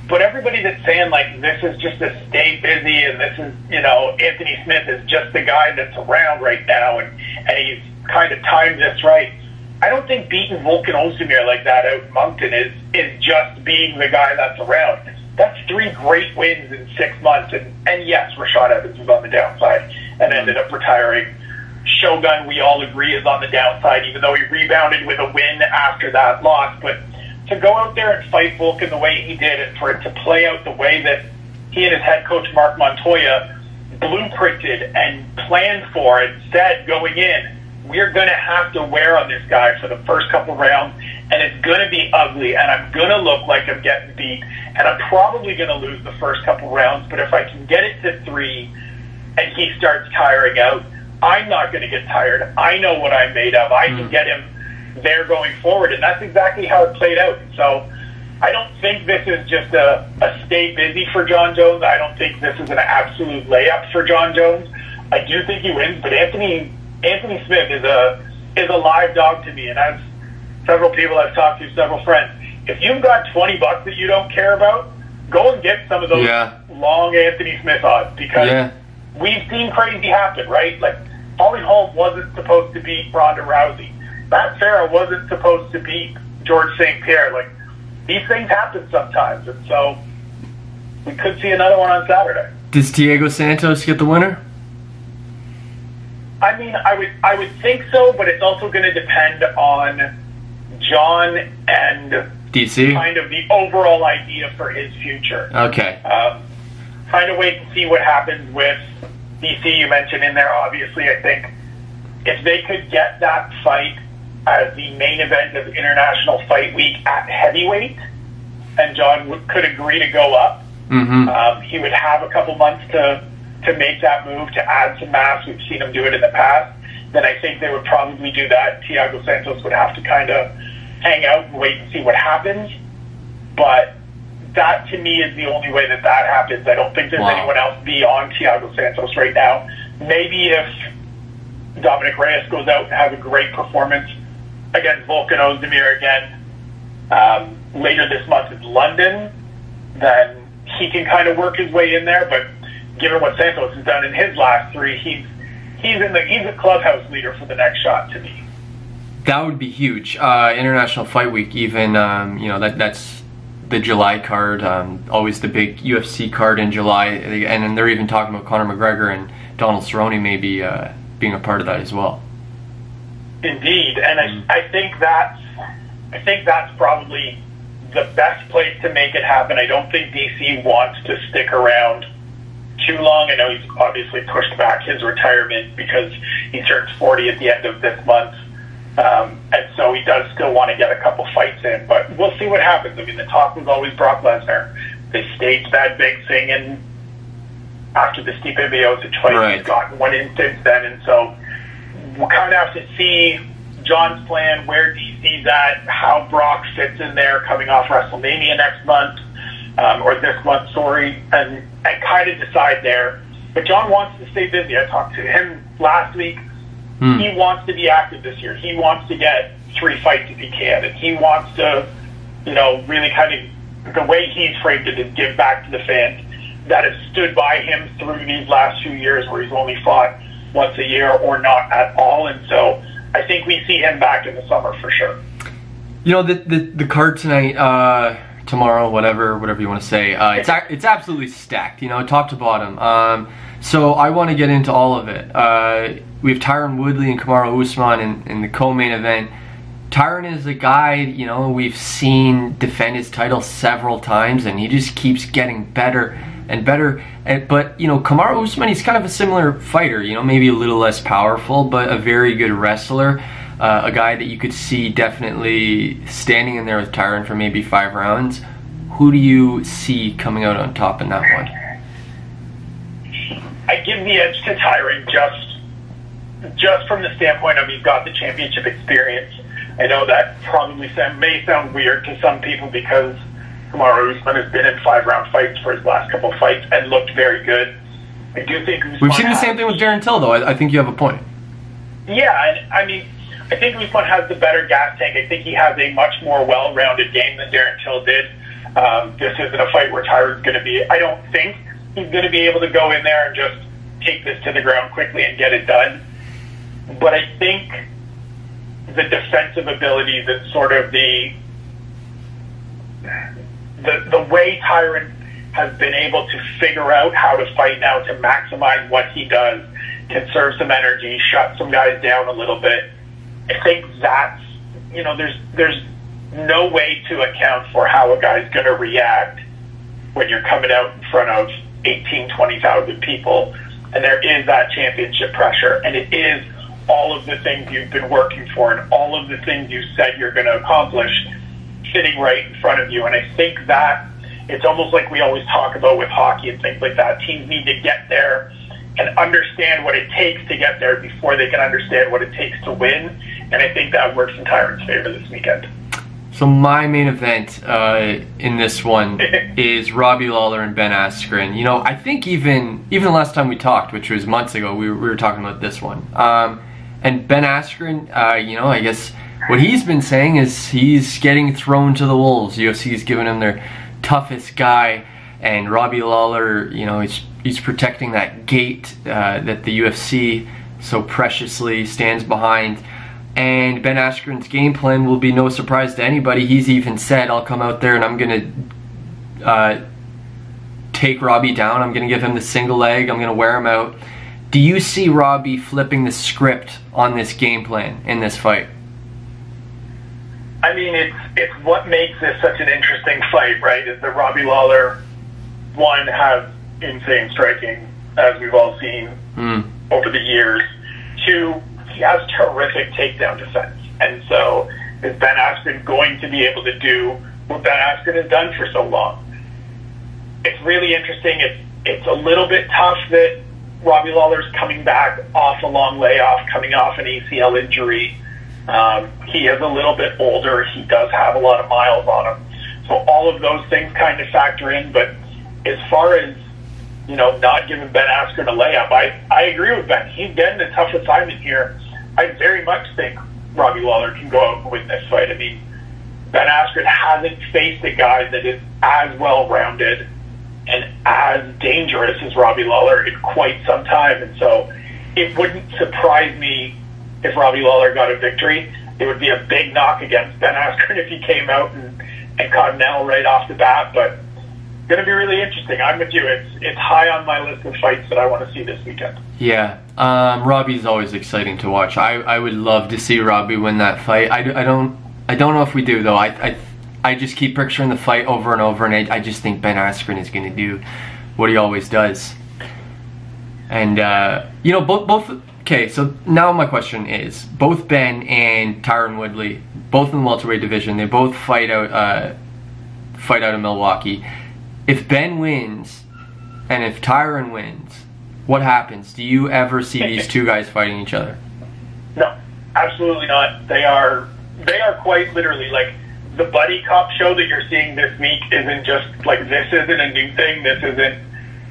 E: But everybody that's saying like this is just a stay busy and this is you know Anthony Smith is just the guy that's around right now and and he's kind of timed this right. I don't think beating Volkan Ozdemir like that out in Moncton is is just being the guy that's around. That's three great wins in six months, and and yes, Rashad Evans was on the downside and mm-hmm. ended up retiring. Shogun, we all agree, is on the downside, even though he rebounded with a win after that loss. But to go out there and fight Volkan the way he did, and for it to play out the way that he and his head coach Marc Montoya blueprinted and planned for and said going in, we're going to have to wear on this guy for the first couple rounds, and it's going to be ugly, and I'm going to look like I'm getting beat, and I'm probably going to lose the first couple rounds. But if I can get it to three, and he starts tiring out, I'm not going to get tired. I know what I'm made of. I can hmm. get him there going forward, and that's exactly how it played out. So. I don't think this is just a, a stay busy for Jon Jones. I don't think this is an absolute layup for Jon Jones. I do think he wins, but Anthony Anthony Smith is a is a live dog to me, and as several people I've talked to, several friends, if you've got twenty bucks that you don't care about, go and get some of those
F: Yeah.
E: long Anthony Smith odds because
F: Yeah.
E: we've seen crazy happen, right? Like Holly Holm wasn't supposed to beat Ronda Rousey. Matt Serra wasn't supposed to beat George St. Pierre. Like these things happen sometimes, and so we could see another one on Saturday.
A: Does Thiago Santos get the winner?
E: I mean, I would I would think so, but it's also going to depend on Jon and
A: DC?
E: kind of the overall idea for his future.
A: Okay.
E: Um, kind of wait and see what happens with DC. You mentioned in there, obviously. I think if they could get that fight as the main event of International Fight Week at heavyweight, and Jon would, could agree to go up,
A: Mm-hmm.
E: um, he would have a couple months to to make that move to add some mass. We've seen him do it in the past. Then I think they would probably do that. Thiago Santos would have to kind of hang out and wait and see what happens. But that to me is the only way that that happens. I don't think there's
A: Wow.
E: anyone else beyond Thiago Santos right now. Maybe if Dominic Reyes goes out and has a great performance against Volkan Ozdemir again um, later this month in London, then he can kind of work his way in there. But given what Santos has done in his last three, he's he's in the he's a clubhouse leader for the next shot to me.
A: That would be huge. Uh, International Fight Week, even um, you know that that's the July card. Um, always the big UFC card in July, and then they're even talking about Conor McGregor and Donald Cerrone maybe uh, being a part of that as well.
E: Indeed, and I, I think that's I think that's probably the best place to make it happen. I don't think DC wants to stick around too long. I know he's obviously pushed back his retirement because he turns 40 at the end of this month. Um, and so he does still want to get a couple fights in, but we'll see what happens. I mean, the talk was always Brock Lesnar. They staged that big thing and after the Stipe Miocic fight,
A: Right.
E: he's gotten one in since then, and so we'll kind of have to see Jon's plan, where DC's at, how Brock fits in there coming off WrestleMania next month, um, or this month, sorry, and, and kind of decide there. But Jon wants to stay busy. I talked to him last week.
A: Hmm.
E: He wants to be active this year. He wants to get three fights if he can, and he wants to, you know, really kind of the way he's framed it is give back to the fans that have stood by him through these last few years where he's only fought once a year or not at all. And so I think we see him back in the summer for sure.
A: You know the the, the card tonight, uh, tomorrow, whatever whatever you want to say. Uh, it's it's absolutely stacked. You know, top to bottom. Um, so I want to get into all of it. Uh, we have Tyron Woodley and Kamaru Usman in, in the co-main event. Tyron is a guy, you know, we've seen defend his title several times, and he just keeps getting better and better. And, but you know, Kamaru Usman, he's kind of a similar fighter. You know, maybe a little less powerful, but a very good wrestler. Uh, a guy that you could see definitely standing in there with Tyron for maybe five rounds. Who do you see coming out on top in that one?
E: I give the edge to Tyron just just from the standpoint of he's got the championship experience. I know that probably may sound weird to some people because Kamaru Usman has been in five round fights for his last couple fights and looked very good. I do think Usman
A: We've seen the same thing with Darren Till, though. I, I think you have a point.
E: Yeah, and I mean, I think Usman has the better gas tank. I think he has a much more well-rounded game than Darren Till did. Um, this isn't a fight where Tyron's going to be. I don't think he's going to be able to go in there and just take this to the ground quickly and get it done. But I think the defensive ability, that sort of the the the way Tyron has been able to figure out how to fight now to maximize what he does, conserve some energy, shut some guys down a little bit. I think that's you know there's there's no way to account for how a guy's going to react when you're coming out in front of 18, 20,000 people, and there is that championship pressure, and it is all of the things you've been working for and all of the things you said you're going to accomplish sitting right in front of you. And I think that it's almost like we always talk about with hockey and things like that. Teams need to get there and understand what it takes to get there before they can understand what it takes to win. And I think that works in Tyron's favor this weekend.
A: So my main event uh, in this one <laughs> is Robbie Lawler and Ben Askren. You know, I think even even the last time we talked, which was months ago, we were, we were talking about this one. Um, and Ben Askren, uh, you know, I guess what he's been saying is he's getting thrown to the wolves. UFC's giving him their toughest guy, and Robbie Lawler, you know, he's he's protecting that gate uh, that the UFC so preciously stands behind. And Ben Askren's game plan will be no surprise to anybody. He's even said, "I'll come out there and I'm gonna uh, take Robbie down. I'm gonna give him the single leg. I'm gonna wear him out." Do you see Robbie flipping the script on this game plan in this fight?
E: I mean, it's it's what makes this such an interesting fight, right? Is that Robbie Lawler, one, has insane striking, as we've all seen
A: Mm.
E: over the years. Two, he has terrific takedown defense. And so is Ben Askren going to be able to do what Ben Askren has done for so long? It's really interesting. It's, it's a little bit tough that Robbie Lawler's coming back off a long layoff, coming off an ACL injury. Um, he is a little bit older. He does have a lot of miles on him. So all of those things kind of factor in. But as far as you know, not giving Ben Askren a layup. I, I agree with Ben. He's getting a tough assignment here. I very much think Robbie Lawler can go out and win this fight. I mean, Ben Askren hasn't faced a guy that is as well rounded and as dangerous as Robbie Lawler in quite some time. And so it wouldn't surprise me if Robbie Lawler got a victory. It would be a big knock against Ben Askren if he came out and, and caught an L right off the bat. But going to be really interesting. I'm with you. It's it's high on my list of fights that I want to see this weekend.
A: Yeah, um, Robbie's always exciting to watch. I, I would love to see Robbie win that fight. I, I don't I don't know if we do though. I, I I just keep picturing the fight over and over, and I, I just think Ben Askren is going to do what he always does. And uh, you know, both both. Okay, so now my question is: both Ben and Tyron Woodley, both in the welterweight division, they both fight out uh, fight out of Milwaukee. If Ben wins, and if Tyron wins, what happens? Do you ever see these two guys fighting each other?
E: No, absolutely not. They are they are quite literally like the buddy cop show that you're seeing this week isn't just like this isn't a new thing. This isn't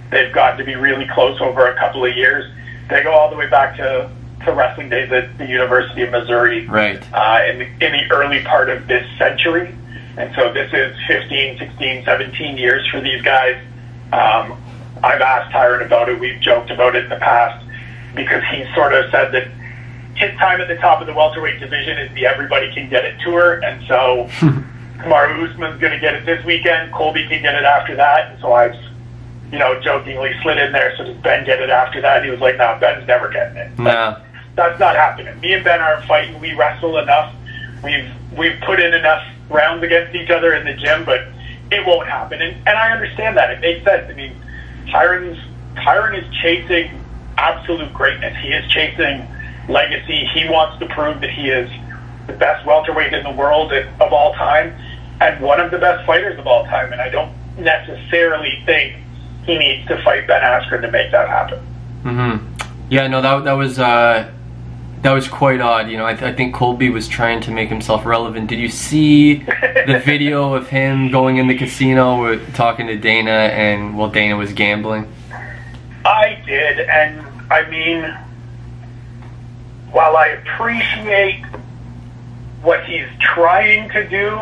E: they've got to be really close over a couple of years. They go all the way back to, to wrestling days at the University of Missouri
A: Right.
E: uh, in, in the early part of this century. And so this is 15, 16, 17 years for these guys. Um, I've asked Tyron about it. We've joked about it in the past because he sort of said that his time at the top of the welterweight division is the everybody can get it tour. And so <laughs> Kamaru Usman's going to get it this weekend. Colby can get it after that. And so I've, you know, jokingly slid in there. So does Ben get it after that? And he was like, no, Ben's never getting it.
A: Nah.
E: That's not happening. Me and Ben aren't fighting. We wrestle enough. We've we've put in enough rounds against each other in the gym, but it won't happen. And and I understand that. It makes sense. I mean, Tyron's Tyron is chasing absolute greatness. He is chasing legacy. He wants to prove that he is the best welterweight in the world of all time and one of the best fighters of all time. And I don't necessarily think he needs to fight Ben Askren to make that happen.
A: Mm-hmm. Yeah, no, that that was uh, that was quite odd. You know, I, th- I think Colby was trying to make himself relevant. Did you see the <laughs> video of him going in the casino with, talking to Dana, and well, Dana was gambling?
E: I did, and I mean, while I appreciate what he's trying to do,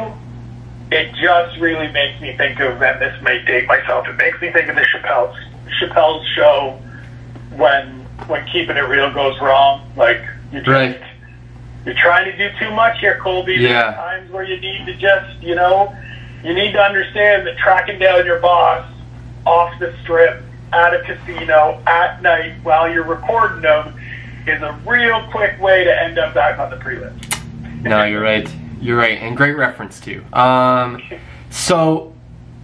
E: it just really makes me think of, and this may date myself, it makes me think of the Chappelle's, Chappelle's show when when keeping it real goes wrong. Like you just
A: Right.
E: you're trying to do too much here, Colby.
A: Yeah.
E: There's times where you need to just, you know, you need to understand that tracking down your boss off the strip at a casino at night while you're recording them is a real quick way to end up back on the prelims.
A: No, you're right. You're right, and great reference too. Um, so,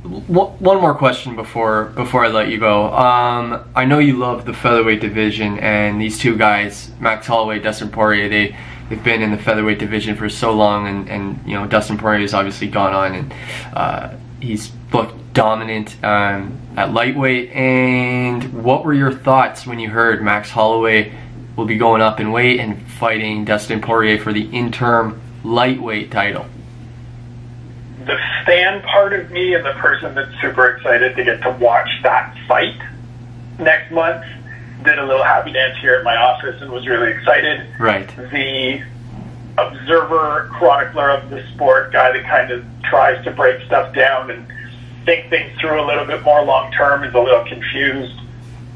A: one more question before before I let you go. Um, I know you love the featherweight division, and these two guys, Max Holloway, Dustin Poirier, they they've been in the featherweight division for so long, and and you know Dustin Poirier has obviously gone on and uh, he's looked dominant um, at lightweight. And what were your thoughts when you heard Max Holloway? will be going up in weight and fighting Dustin Poirier for the interim lightweight title.
E: The fan part of me and the person that's super excited to get to watch that fight next month did a little happy dance here at my office and was really excited.
A: Right.
E: the observer, chronicler of the sport, guy that kind of tries to break stuff down and think things through a little bit more long term, is a little confused.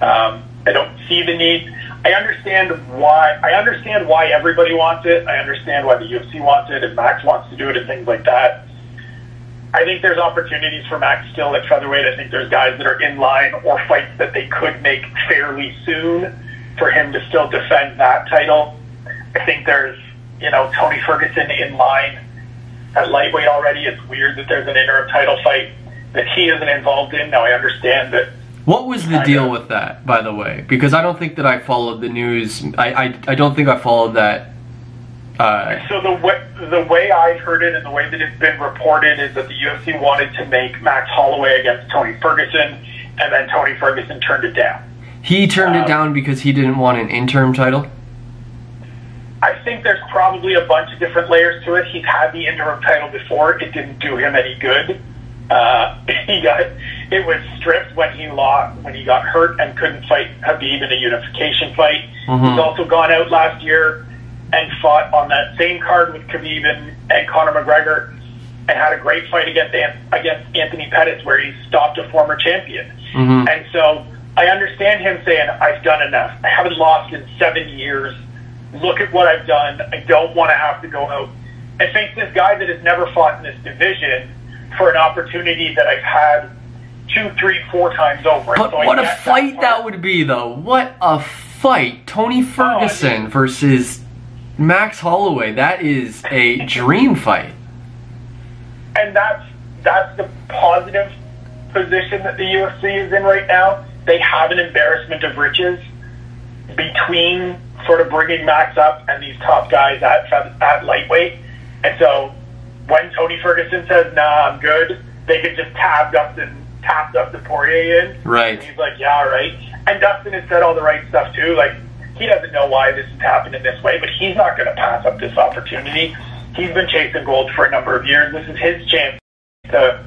E: Um, I don't see the need. I understand why. I understand why everybody wants it. I understand why the UFC wants it, and Max wants to do it, and things like that. I think there's opportunities for Max still at featherweight. I think there's guys that are in line or fights that they could make fairly soon for him to still defend that title. I think there's, you know, Tony Ferguson in line at lightweight already. It's weird that there's an interim title fight that he isn't involved in. Now I understand that
A: What was the deal with that, by the way? Because I don't think that I followed the news. I I, I don't think I followed that. Uh,
E: So the way, the way I've heard it and the way that it's been reported is that the UFC wanted to make Max Holloway against Tony Ferguson, and then Tony Ferguson turned it down.
A: he turned
E: Um,
A: it down because he didn't want an interim title.
E: I think there's probably a bunch of different layers to it. He's had the interim title before. It didn't do him any good. Uh, <laughs> he got it was stripped when he lost when he got hurt and couldn't fight Khabib in a unification fight.
A: Mhm.
E: He's also gone out last year and fought on that same card with Khabib and, and Conor McGregor and had a great fight against against Anthony Pettis where he stopped a former champion.
A: Mhm.
E: And so I understand him saying, I've done enough. I haven't lost in seven years. Look at what I've done. I don't want to have to go out and face this guy that has never fought in this division for an opportunity that I've had two, three, four times over.
A: But
E: so
A: what a fight
E: part.
A: that would be, though. What a fight. Tony Ferguson versus Max Holloway. That is a dream fight.
E: and that's that's the positive position that the UFC is in right now. They have an embarrassment of riches between sort of bringing Max up and these top guys at at lightweight, and so when Tony Ferguson says, "Nah, I'm good," they could just tap Dustin tap Dustin Poirier in.
A: Right.
E: And he's like, "Yeah, all right." And Dustin has said all the right stuff too. Like he doesn't know why this is happening this way, but he's not going to pass up this opportunity. He's been chasing gold for a number of years. This is his chance to,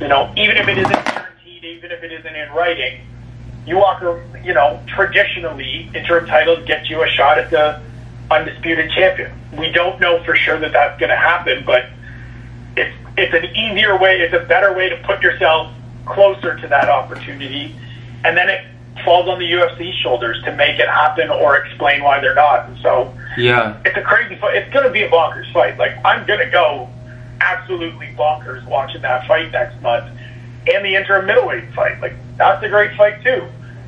E: you know, even if it isn't guaranteed, even if it isn't in writing, you walk, you know, traditionally interim titles get you a shot at the undisputed champion. We don't know for sure that that's going to happen, but it's it's an easier way, it's a better way to put yourself closer to that opportunity, and then it falls on the UFC shoulders to make it happen or explain why they're not. And so
A: Yeah.
E: it's a crazy fight. It's going to be a bonkers fight. Like I'm going to go absolutely bonkers watching that fight next month, and the interim middleweight fight. Like that's a great fight too.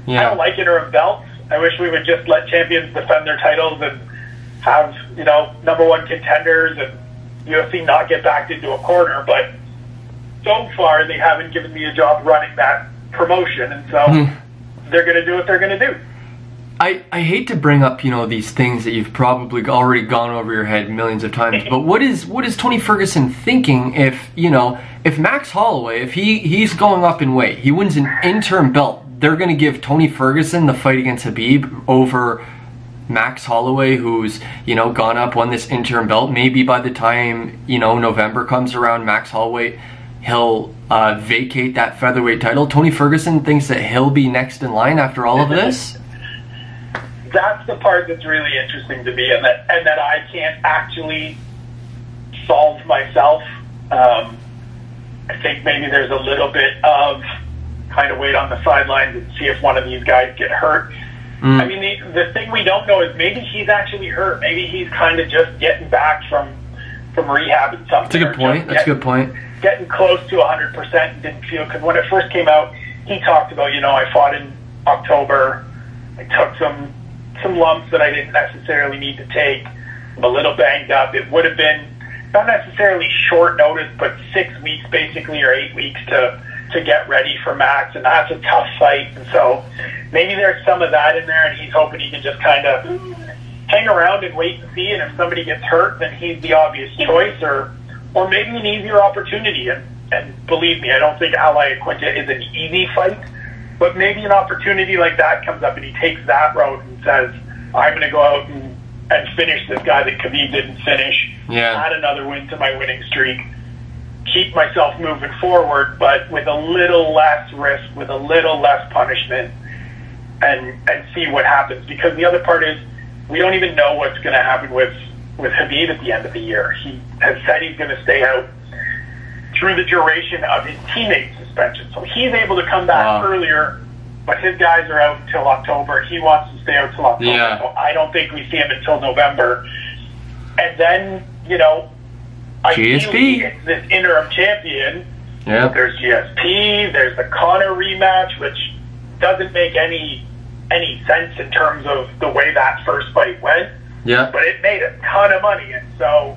E: I don't like interim belts. I wish we would just let champions defend their titles and have you know number one contenders and UFC not get backed into a corner. But so far they haven't given me a job running that promotion, and so
A: Hmm.
E: They're going to do what they're going to do.
A: I, I hate to bring up you know these things that you've probably already gone over your head millions of times but what is what is Tony Ferguson thinking if you know if Max Holloway if he he's going up in weight he wins an interim belt they're gonna give Tony Ferguson the fight against Khabib over Max Holloway who's you know gone up won this interim belt maybe by the time you know November comes around Max Holloway
B: he'll uh, vacate that featherweight title. Tony Ferguson thinks that he'll be next in line after all of this. <laughs>
E: That's the part that's really interesting to me, and that and that I can't actually solve myself. Um, I think maybe there's a little bit of kind of wait on the sidelines and see if one of these guys get hurt.
B: Mm.
E: I mean, the, the thing we don't know is maybe he's actually hurt. Maybe he's kind of just getting back from from rehab and something.
B: That's a good point. That's a good point.
E: Getting close to 100% and didn't feel because when it first came out, he talked about you know I fought in October. I took some some lumps that I didn't necessarily need to take. I'm a little banged up. It would have been not necessarily short notice, but six weeks basically or eight weeks to to get ready for Max, and that's a tough fight. And so maybe there's some of that in there, and he's hoping he can just kind of hang around and wait and see. And if somebody gets hurt, then he's the obvious choice, or or maybe an easier opportunity. And and believe me, I don't think Al Iaquinta is an easy fight, but maybe an opportunity like that comes up, and he takes that route and says, "I'm going to go out and." And finish this guy that Khabib didn't finish.
B: Yeah.
E: Add another win to my winning streak keep myself moving forward, but with a little less risk, with a little less punishment, and and see what happens. Because the other part is we don't even know what's going to happen with with Khabib at the end of the year. He has said he's going to stay out through the duration of his teammate suspension, so he's able to come back
B: Wow.
E: earlier. But his guys are out until October. He wants to stay out till October.
B: Yeah.
E: So I don't think we see him until November. And then, you know,
B: GSP.
E: it's this interim champion.
B: Yeah.
E: There's GSP. There's the Conor rematch, which doesn't make any any sense in terms of the way that first fight went.
B: Yeah.
E: But it made a ton of money, and so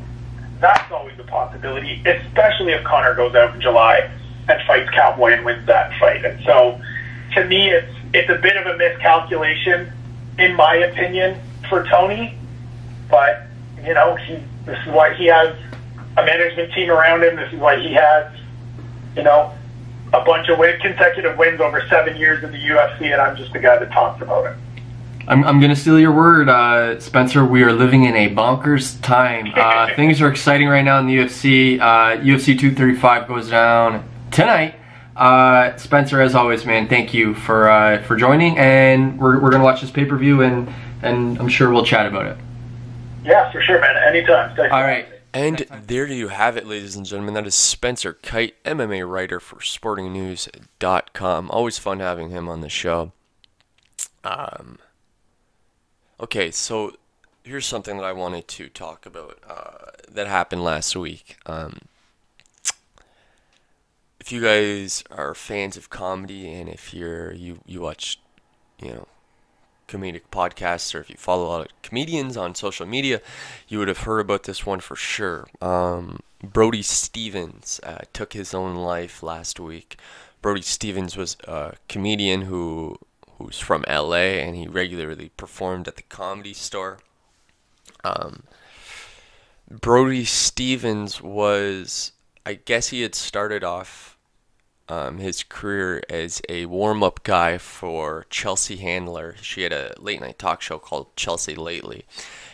E: that's always a possibility, especially if Conor goes out in July and fights Cowboy and wins that fight. And so, to me, it's it's a bit of a miscalculation, in my opinion, for Tony. But you know, he this is why he has a management team around him. This is why he has, you know, a bunch of win- consecutive wins over seven years in the UFC, and I'm just the guy that talks about it.
B: I'm, I'm gonna steal your word, uh, Spencer. We are living in a bonkers time. Uh, <laughs> things are exciting right now in the UFC. Uh, UFC 235 goes down tonight. Uh, Spencer, as always, man, thank you for uh, for joining, and we're, we're gonna watch this pay per view, and and I'm sure we'll chat about it.
E: Yeah, for sure, man. Anytime. Thanks.
B: All right.
A: And there you have it, ladies and gentlemen. That is Spencer Kyte, MMA writer for SportingNews.com. Always fun having him on the show. Um, okay, so here's something that I wanted to talk about uh, that happened last week. Um, if you guys are fans of comedy and if you're you you watch, you know, comedic podcasts or if you follow a lot of comedians on social media, you would have heard about this one for sure. Um, Brody Stevens uh, took his own life last week. Brody Stevens was a comedian who who's from LA and he regularly performed at the comedy store. Um, Brody Stevens was, I guess he had started off um, his career as a warm up guy for Chelsea Handler. She had a late night talk show called Chelsea Lately.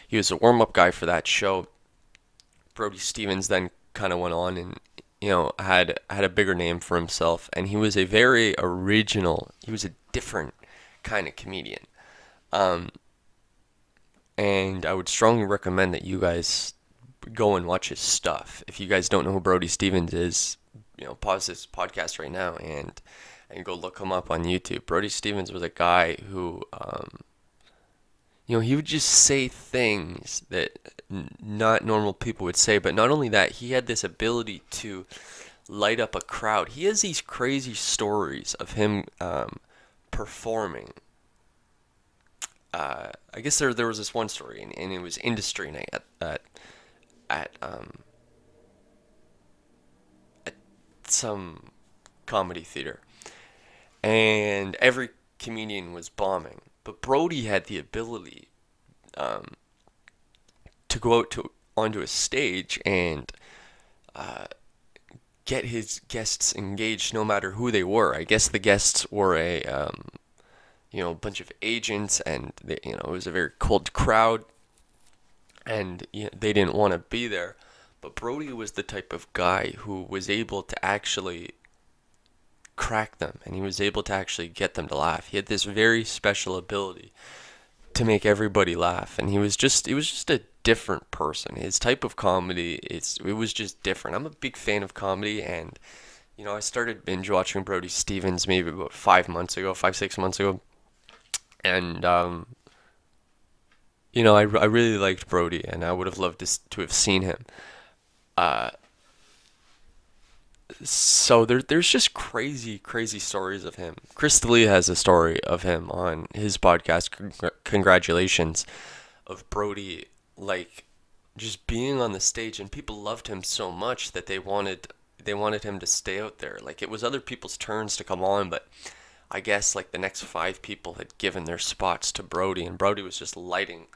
A: He was a warm up guy for that show. Brody Stevens then kind of went on and you know had had a bigger name for himself, and he was a very original. He was a different kind of comedian. Um, and I would strongly recommend that you guys go and watch his stuff. If you guys don't know who Brody Stevens is, you know, pause this podcast right now and and go look him up on YouTube. Brody Stevens was a guy who, um, you know, he would just say things that n- not normal people would say. But not only that, he had this ability to light up a crowd. He has these crazy stories of him um, performing. Uh, I guess there there was this one story, and, and it was industry night at at, at um at some comedy theater, and every comedian was bombing, but Brody had the ability um, to go out to onto a stage and uh, get his guests engaged, no matter who they were. I guess the guests were a um, you know, bunch of agents, and they, you know, it was a very cold crowd, and you know, they didn't want to be there. But Brody was the type of guy who was able to actually crack them and he was able to actually get them to laugh. He had this very special ability to make everybody laugh and he was just it was just a different person. His type of comedy it's it was just different. I'm a big fan of comedy and you know, I started binge watching Brody Stevens maybe about 5 months ago, 5 6 months ago. And um you know, I, I really liked Brody and I would have loved to, to have seen him. Uh so there, there's just crazy, crazy stories of him. Chris D'Elia has a story of him on his podcast. Congr- congratulations, of Brody, like just being on the stage, and people loved him so much that they wanted, they wanted him to stay out there. Like it was other people's turns to come on, but I guess like the next five people had given their spots to Brody, and Brody was just lighting,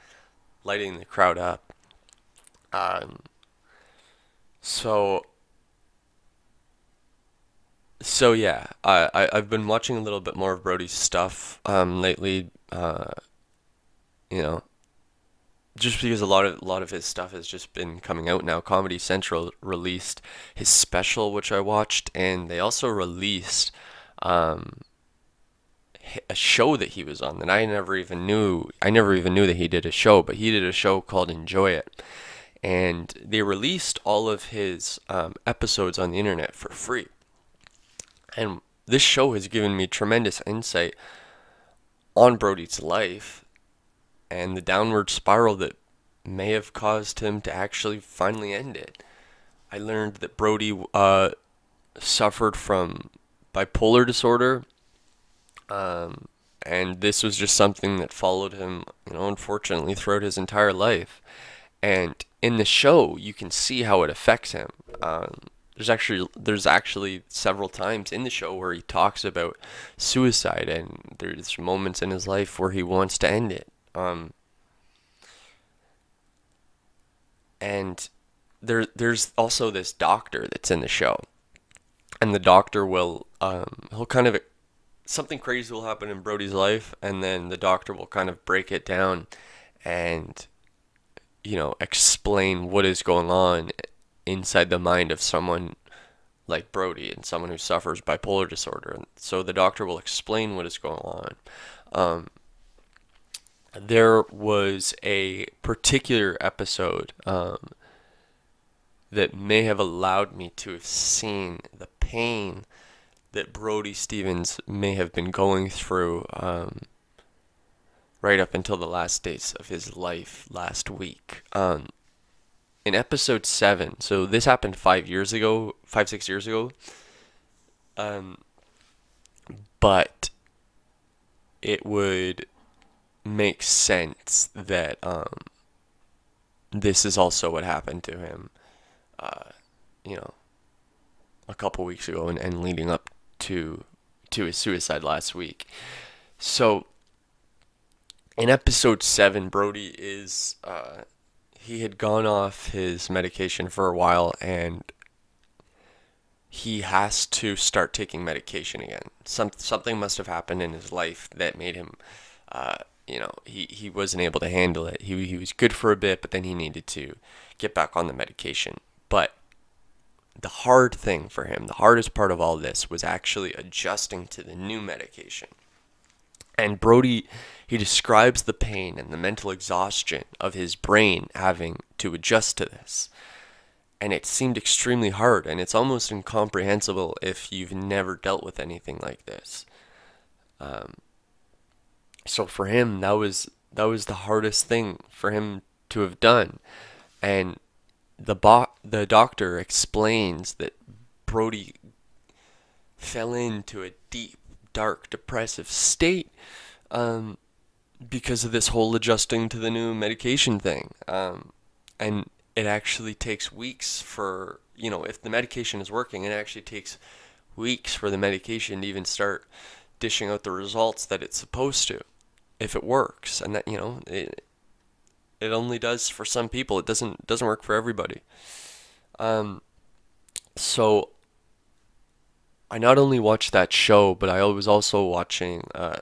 A: lighting the crowd up. Um. So so yeah, I, I I've been watching a little bit more of Brody's stuff um lately. Uh, you know, just because a lot of a lot of his stuff has just been coming out now. Comedy Central released his special, which I watched, and they also released um a show that he was on that I never even knew. I never even knew that he did a show, but he did a show called Enjoy It, and they released all of his um, episodes on the internet for free. And this show has given me tremendous insight on Brody's life and the downward spiral that may have caused him to actually finally end it. I learned that Brody uh, suffered from bipolar disorder, um, and this was just something that followed him, you know, unfortunately throughout his entire life. And in the show, you can see how it affects him. Um, there's actually there's actually several times in the show where he talks about suicide and there's moments in his life where he wants to end it um and there there's also this doctor that's in the show and the doctor will um he'll kind of something crazy will happen in Brody's life and then the doctor will kind of break it down and you know explain what is going on inside the mind of someone like Brody and someone who suffers bipolar disorder. And so the doctor will explain what is going on. Um, there was a particular episode um, that may have allowed me to have seen the pain that Brody Stevens may have been going through um, right up until the last days of his life last week. Um, in episode seven, so this happened five years ago, five six years ago. Um, but it would make sense that um, this is also what happened to him. Uh, you know, a couple weeks ago and, and leading up to to his suicide last week. So in episode seven, Brody is uh, he had gone off his medication for a while and he has to start taking medication again. Some something must have happened in his life that made him, uh, you know, he, he wasn't able to handle it. He he was good for a bit, but then he needed to get back on the medication. But the hard thing for him, the hardest part of all this, was actually adjusting to the new medication. And Brody, he describes the pain and the mental exhaustion of his brain having to adjust to this. And it seemed extremely hard, and it's almost incomprehensible if you've never dealt with anything like this. Um, so for him, that was that was the hardest thing for him to have done, and the bo- the doctor explains that Brody fell into a deep dark, depressive state um, because of this whole adjusting to the new medication thing. Um, and it actually takes weeks for, you know, if the medication is working, it actually takes weeks for the medication to even start dishing out the results that it's supposed to if it works and that you know it it only does for some people it doesn't doesn't work for everybody um so I not only watched that show, but I was also watching uh,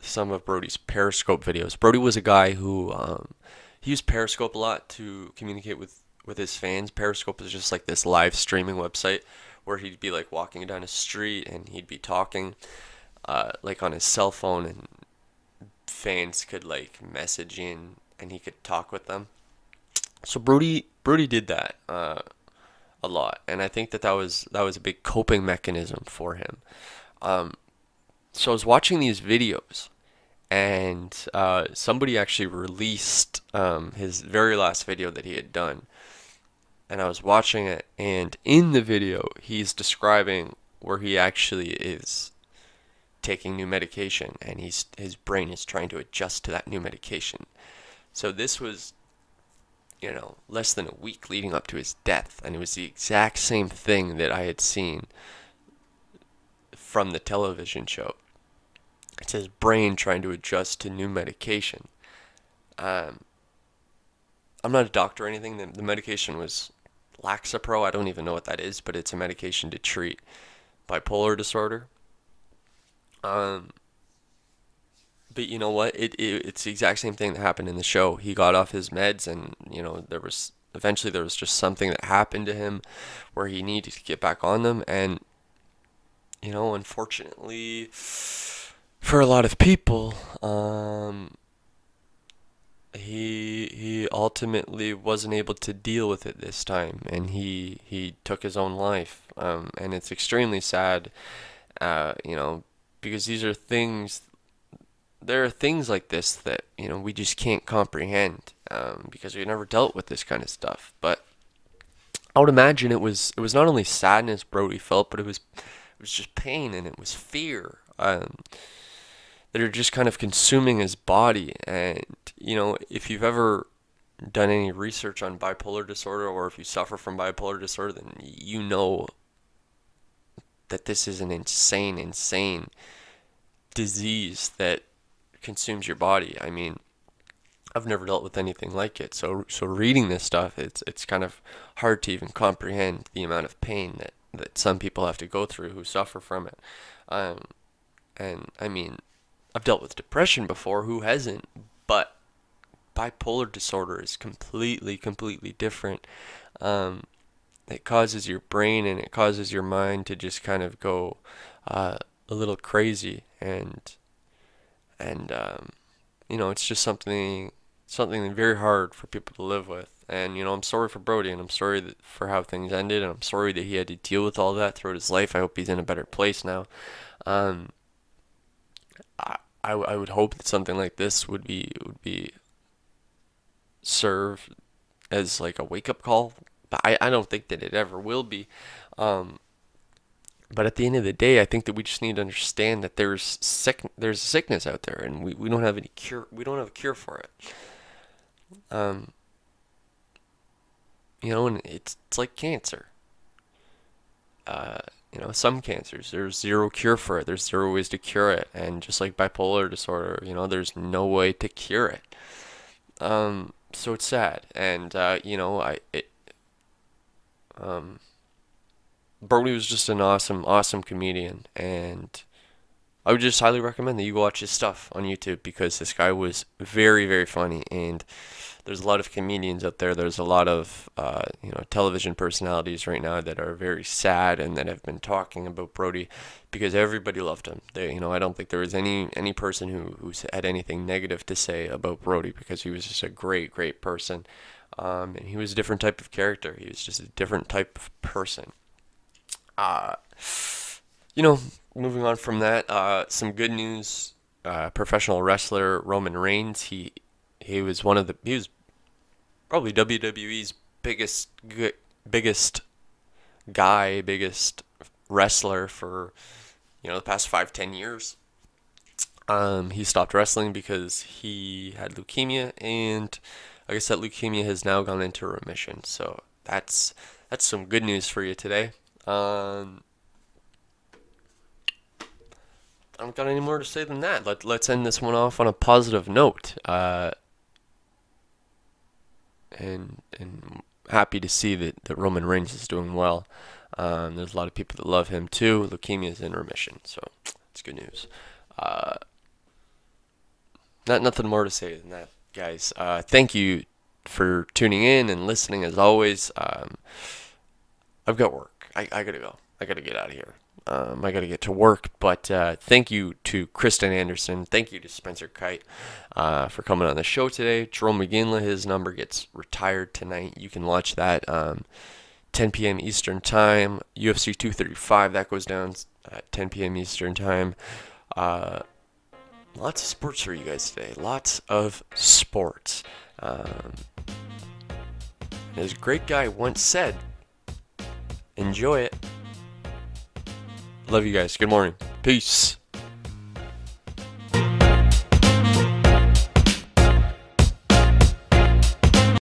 A: some of Brody's Periscope videos. Brody was a guy who um, he used Periscope a lot to communicate with with his fans. Periscope is just like this live streaming website where he'd be like walking down a street and he'd be talking uh, like on his cell phone and fans could like message in and he could talk with them. So Brody Brody did that uh, a lot, and I think that that was that was a big coping mechanism for him. Um, so I was watching these videos, and uh, somebody actually released um, his very last video that he had done, and I was watching it, and in the video he's describing where he actually is taking new medication, and he's his brain is trying to adjust to that new medication. So this was you know, less than a week leading up to his death, and it was the exact same thing that I had seen from the television show. It's his brain trying to adjust to new medication. Um, I'm not a doctor or anything. The, the medication was Lexapro. I don't even know what that is, but it's a medication to treat bipolar disorder. Um, but you know what? It, it it's the exact same thing that happened in the show. He got off his meds, and you know there was eventually there was just something that happened to him where he needed to get back on them, and you know, unfortunately, for a lot of people, um, he he ultimately wasn't able to deal with it this time, and he he took his own life, um, and it's extremely sad, uh, you know, because these are things there are things like this that you know we just can't comprehend um, because we never dealt with this kind of stuff. But I would imagine it was it was not only sadness Brody felt, but it was it was just pain and it was fear um, that are just kind of consuming his body. And you know, if you've ever done any research on bipolar disorder or if you suffer from bipolar disorder, then you know that this is an insane, insane disease that consumes your body. I mean, I've never dealt with anything like it. So so reading this stuff, it's it's kind of hard to even comprehend the amount of pain that that some people have to go through who suffer from it. Um, and I mean, I've dealt with depression before. Who hasn't? But bipolar disorder is completely completely different. Um, it causes your brain and it causes your mind to just kind of go uh, a little crazy and and um, you know it's just something something very hard for people to live with. And you know I'm sorry for Brody and I'm sorry for how things ended, and I'm sorry that he had to deal with all that throughout his life. I hope he's in a better place now. Um, I, I, I would hope that something like this would be would be serve as like a wake up call, but I, I don't think that it ever will be. Um, but at the end of the day, I think that we just need to understand that there's sick, there's sickness out there, and we, we don't have any cure. We don't have a cure for it. Um, you know, and it's it's like cancer. Uh, you know, some cancers there's zero cure for it. There's zero ways to cure it, and just like bipolar disorder, you know, there's no way to cure it. Um, so it's sad, and uh, you know, I it. Um, Brody was just an awesome, awesome comedian, and I would just highly recommend that you watch his stuff on YouTube because this guy was very, very funny. And there's a lot of comedians out there. There's a lot of uh, you know television personalities right now that are very sad and that have been talking about Brody because everybody loved him. They, you know, I don't think there was any any person who who had anything negative to say about Brody because he was just a great, great person. Um, and he was a different type of character. He was just a different type of person. Uh, you know, moving on from that, uh, some good news. Uh, professional wrestler Roman Reigns. He he was one of the he was probably WWE's biggest biggest guy, biggest wrestler for you know the past five ten years. Um, he stopped wrestling because he had leukemia, and I that leukemia has now gone into remission. So that's that's some good news for you today. Um, I don't got any more to say than that. Let, let's end this one off on a positive note. Uh, and and happy to see that, that Roman Reigns is doing well. Um, there's a lot of people that love him too. Leukemia is in remission, so it's good news. Uh, not nothing more to say than that, guys. Uh, thank you for tuning in and listening as always. Um, I've got work. I, I gotta go. I gotta get out of here. Um, I got to get to work, but uh, thank you to Kristen Anderson. Thank you to Spencer Kyte uh, for coming on the show today. Jarome Iginla, his number gets retired tonight. You can watch that um, 10 p.m. Eastern Time. UFC 235, that goes down at 10 p.m. Eastern Time. Uh, lots of sports for you guys today. Lots of sports. Um, great guy once said, enjoy it. Love you guys. Good morning. Peace.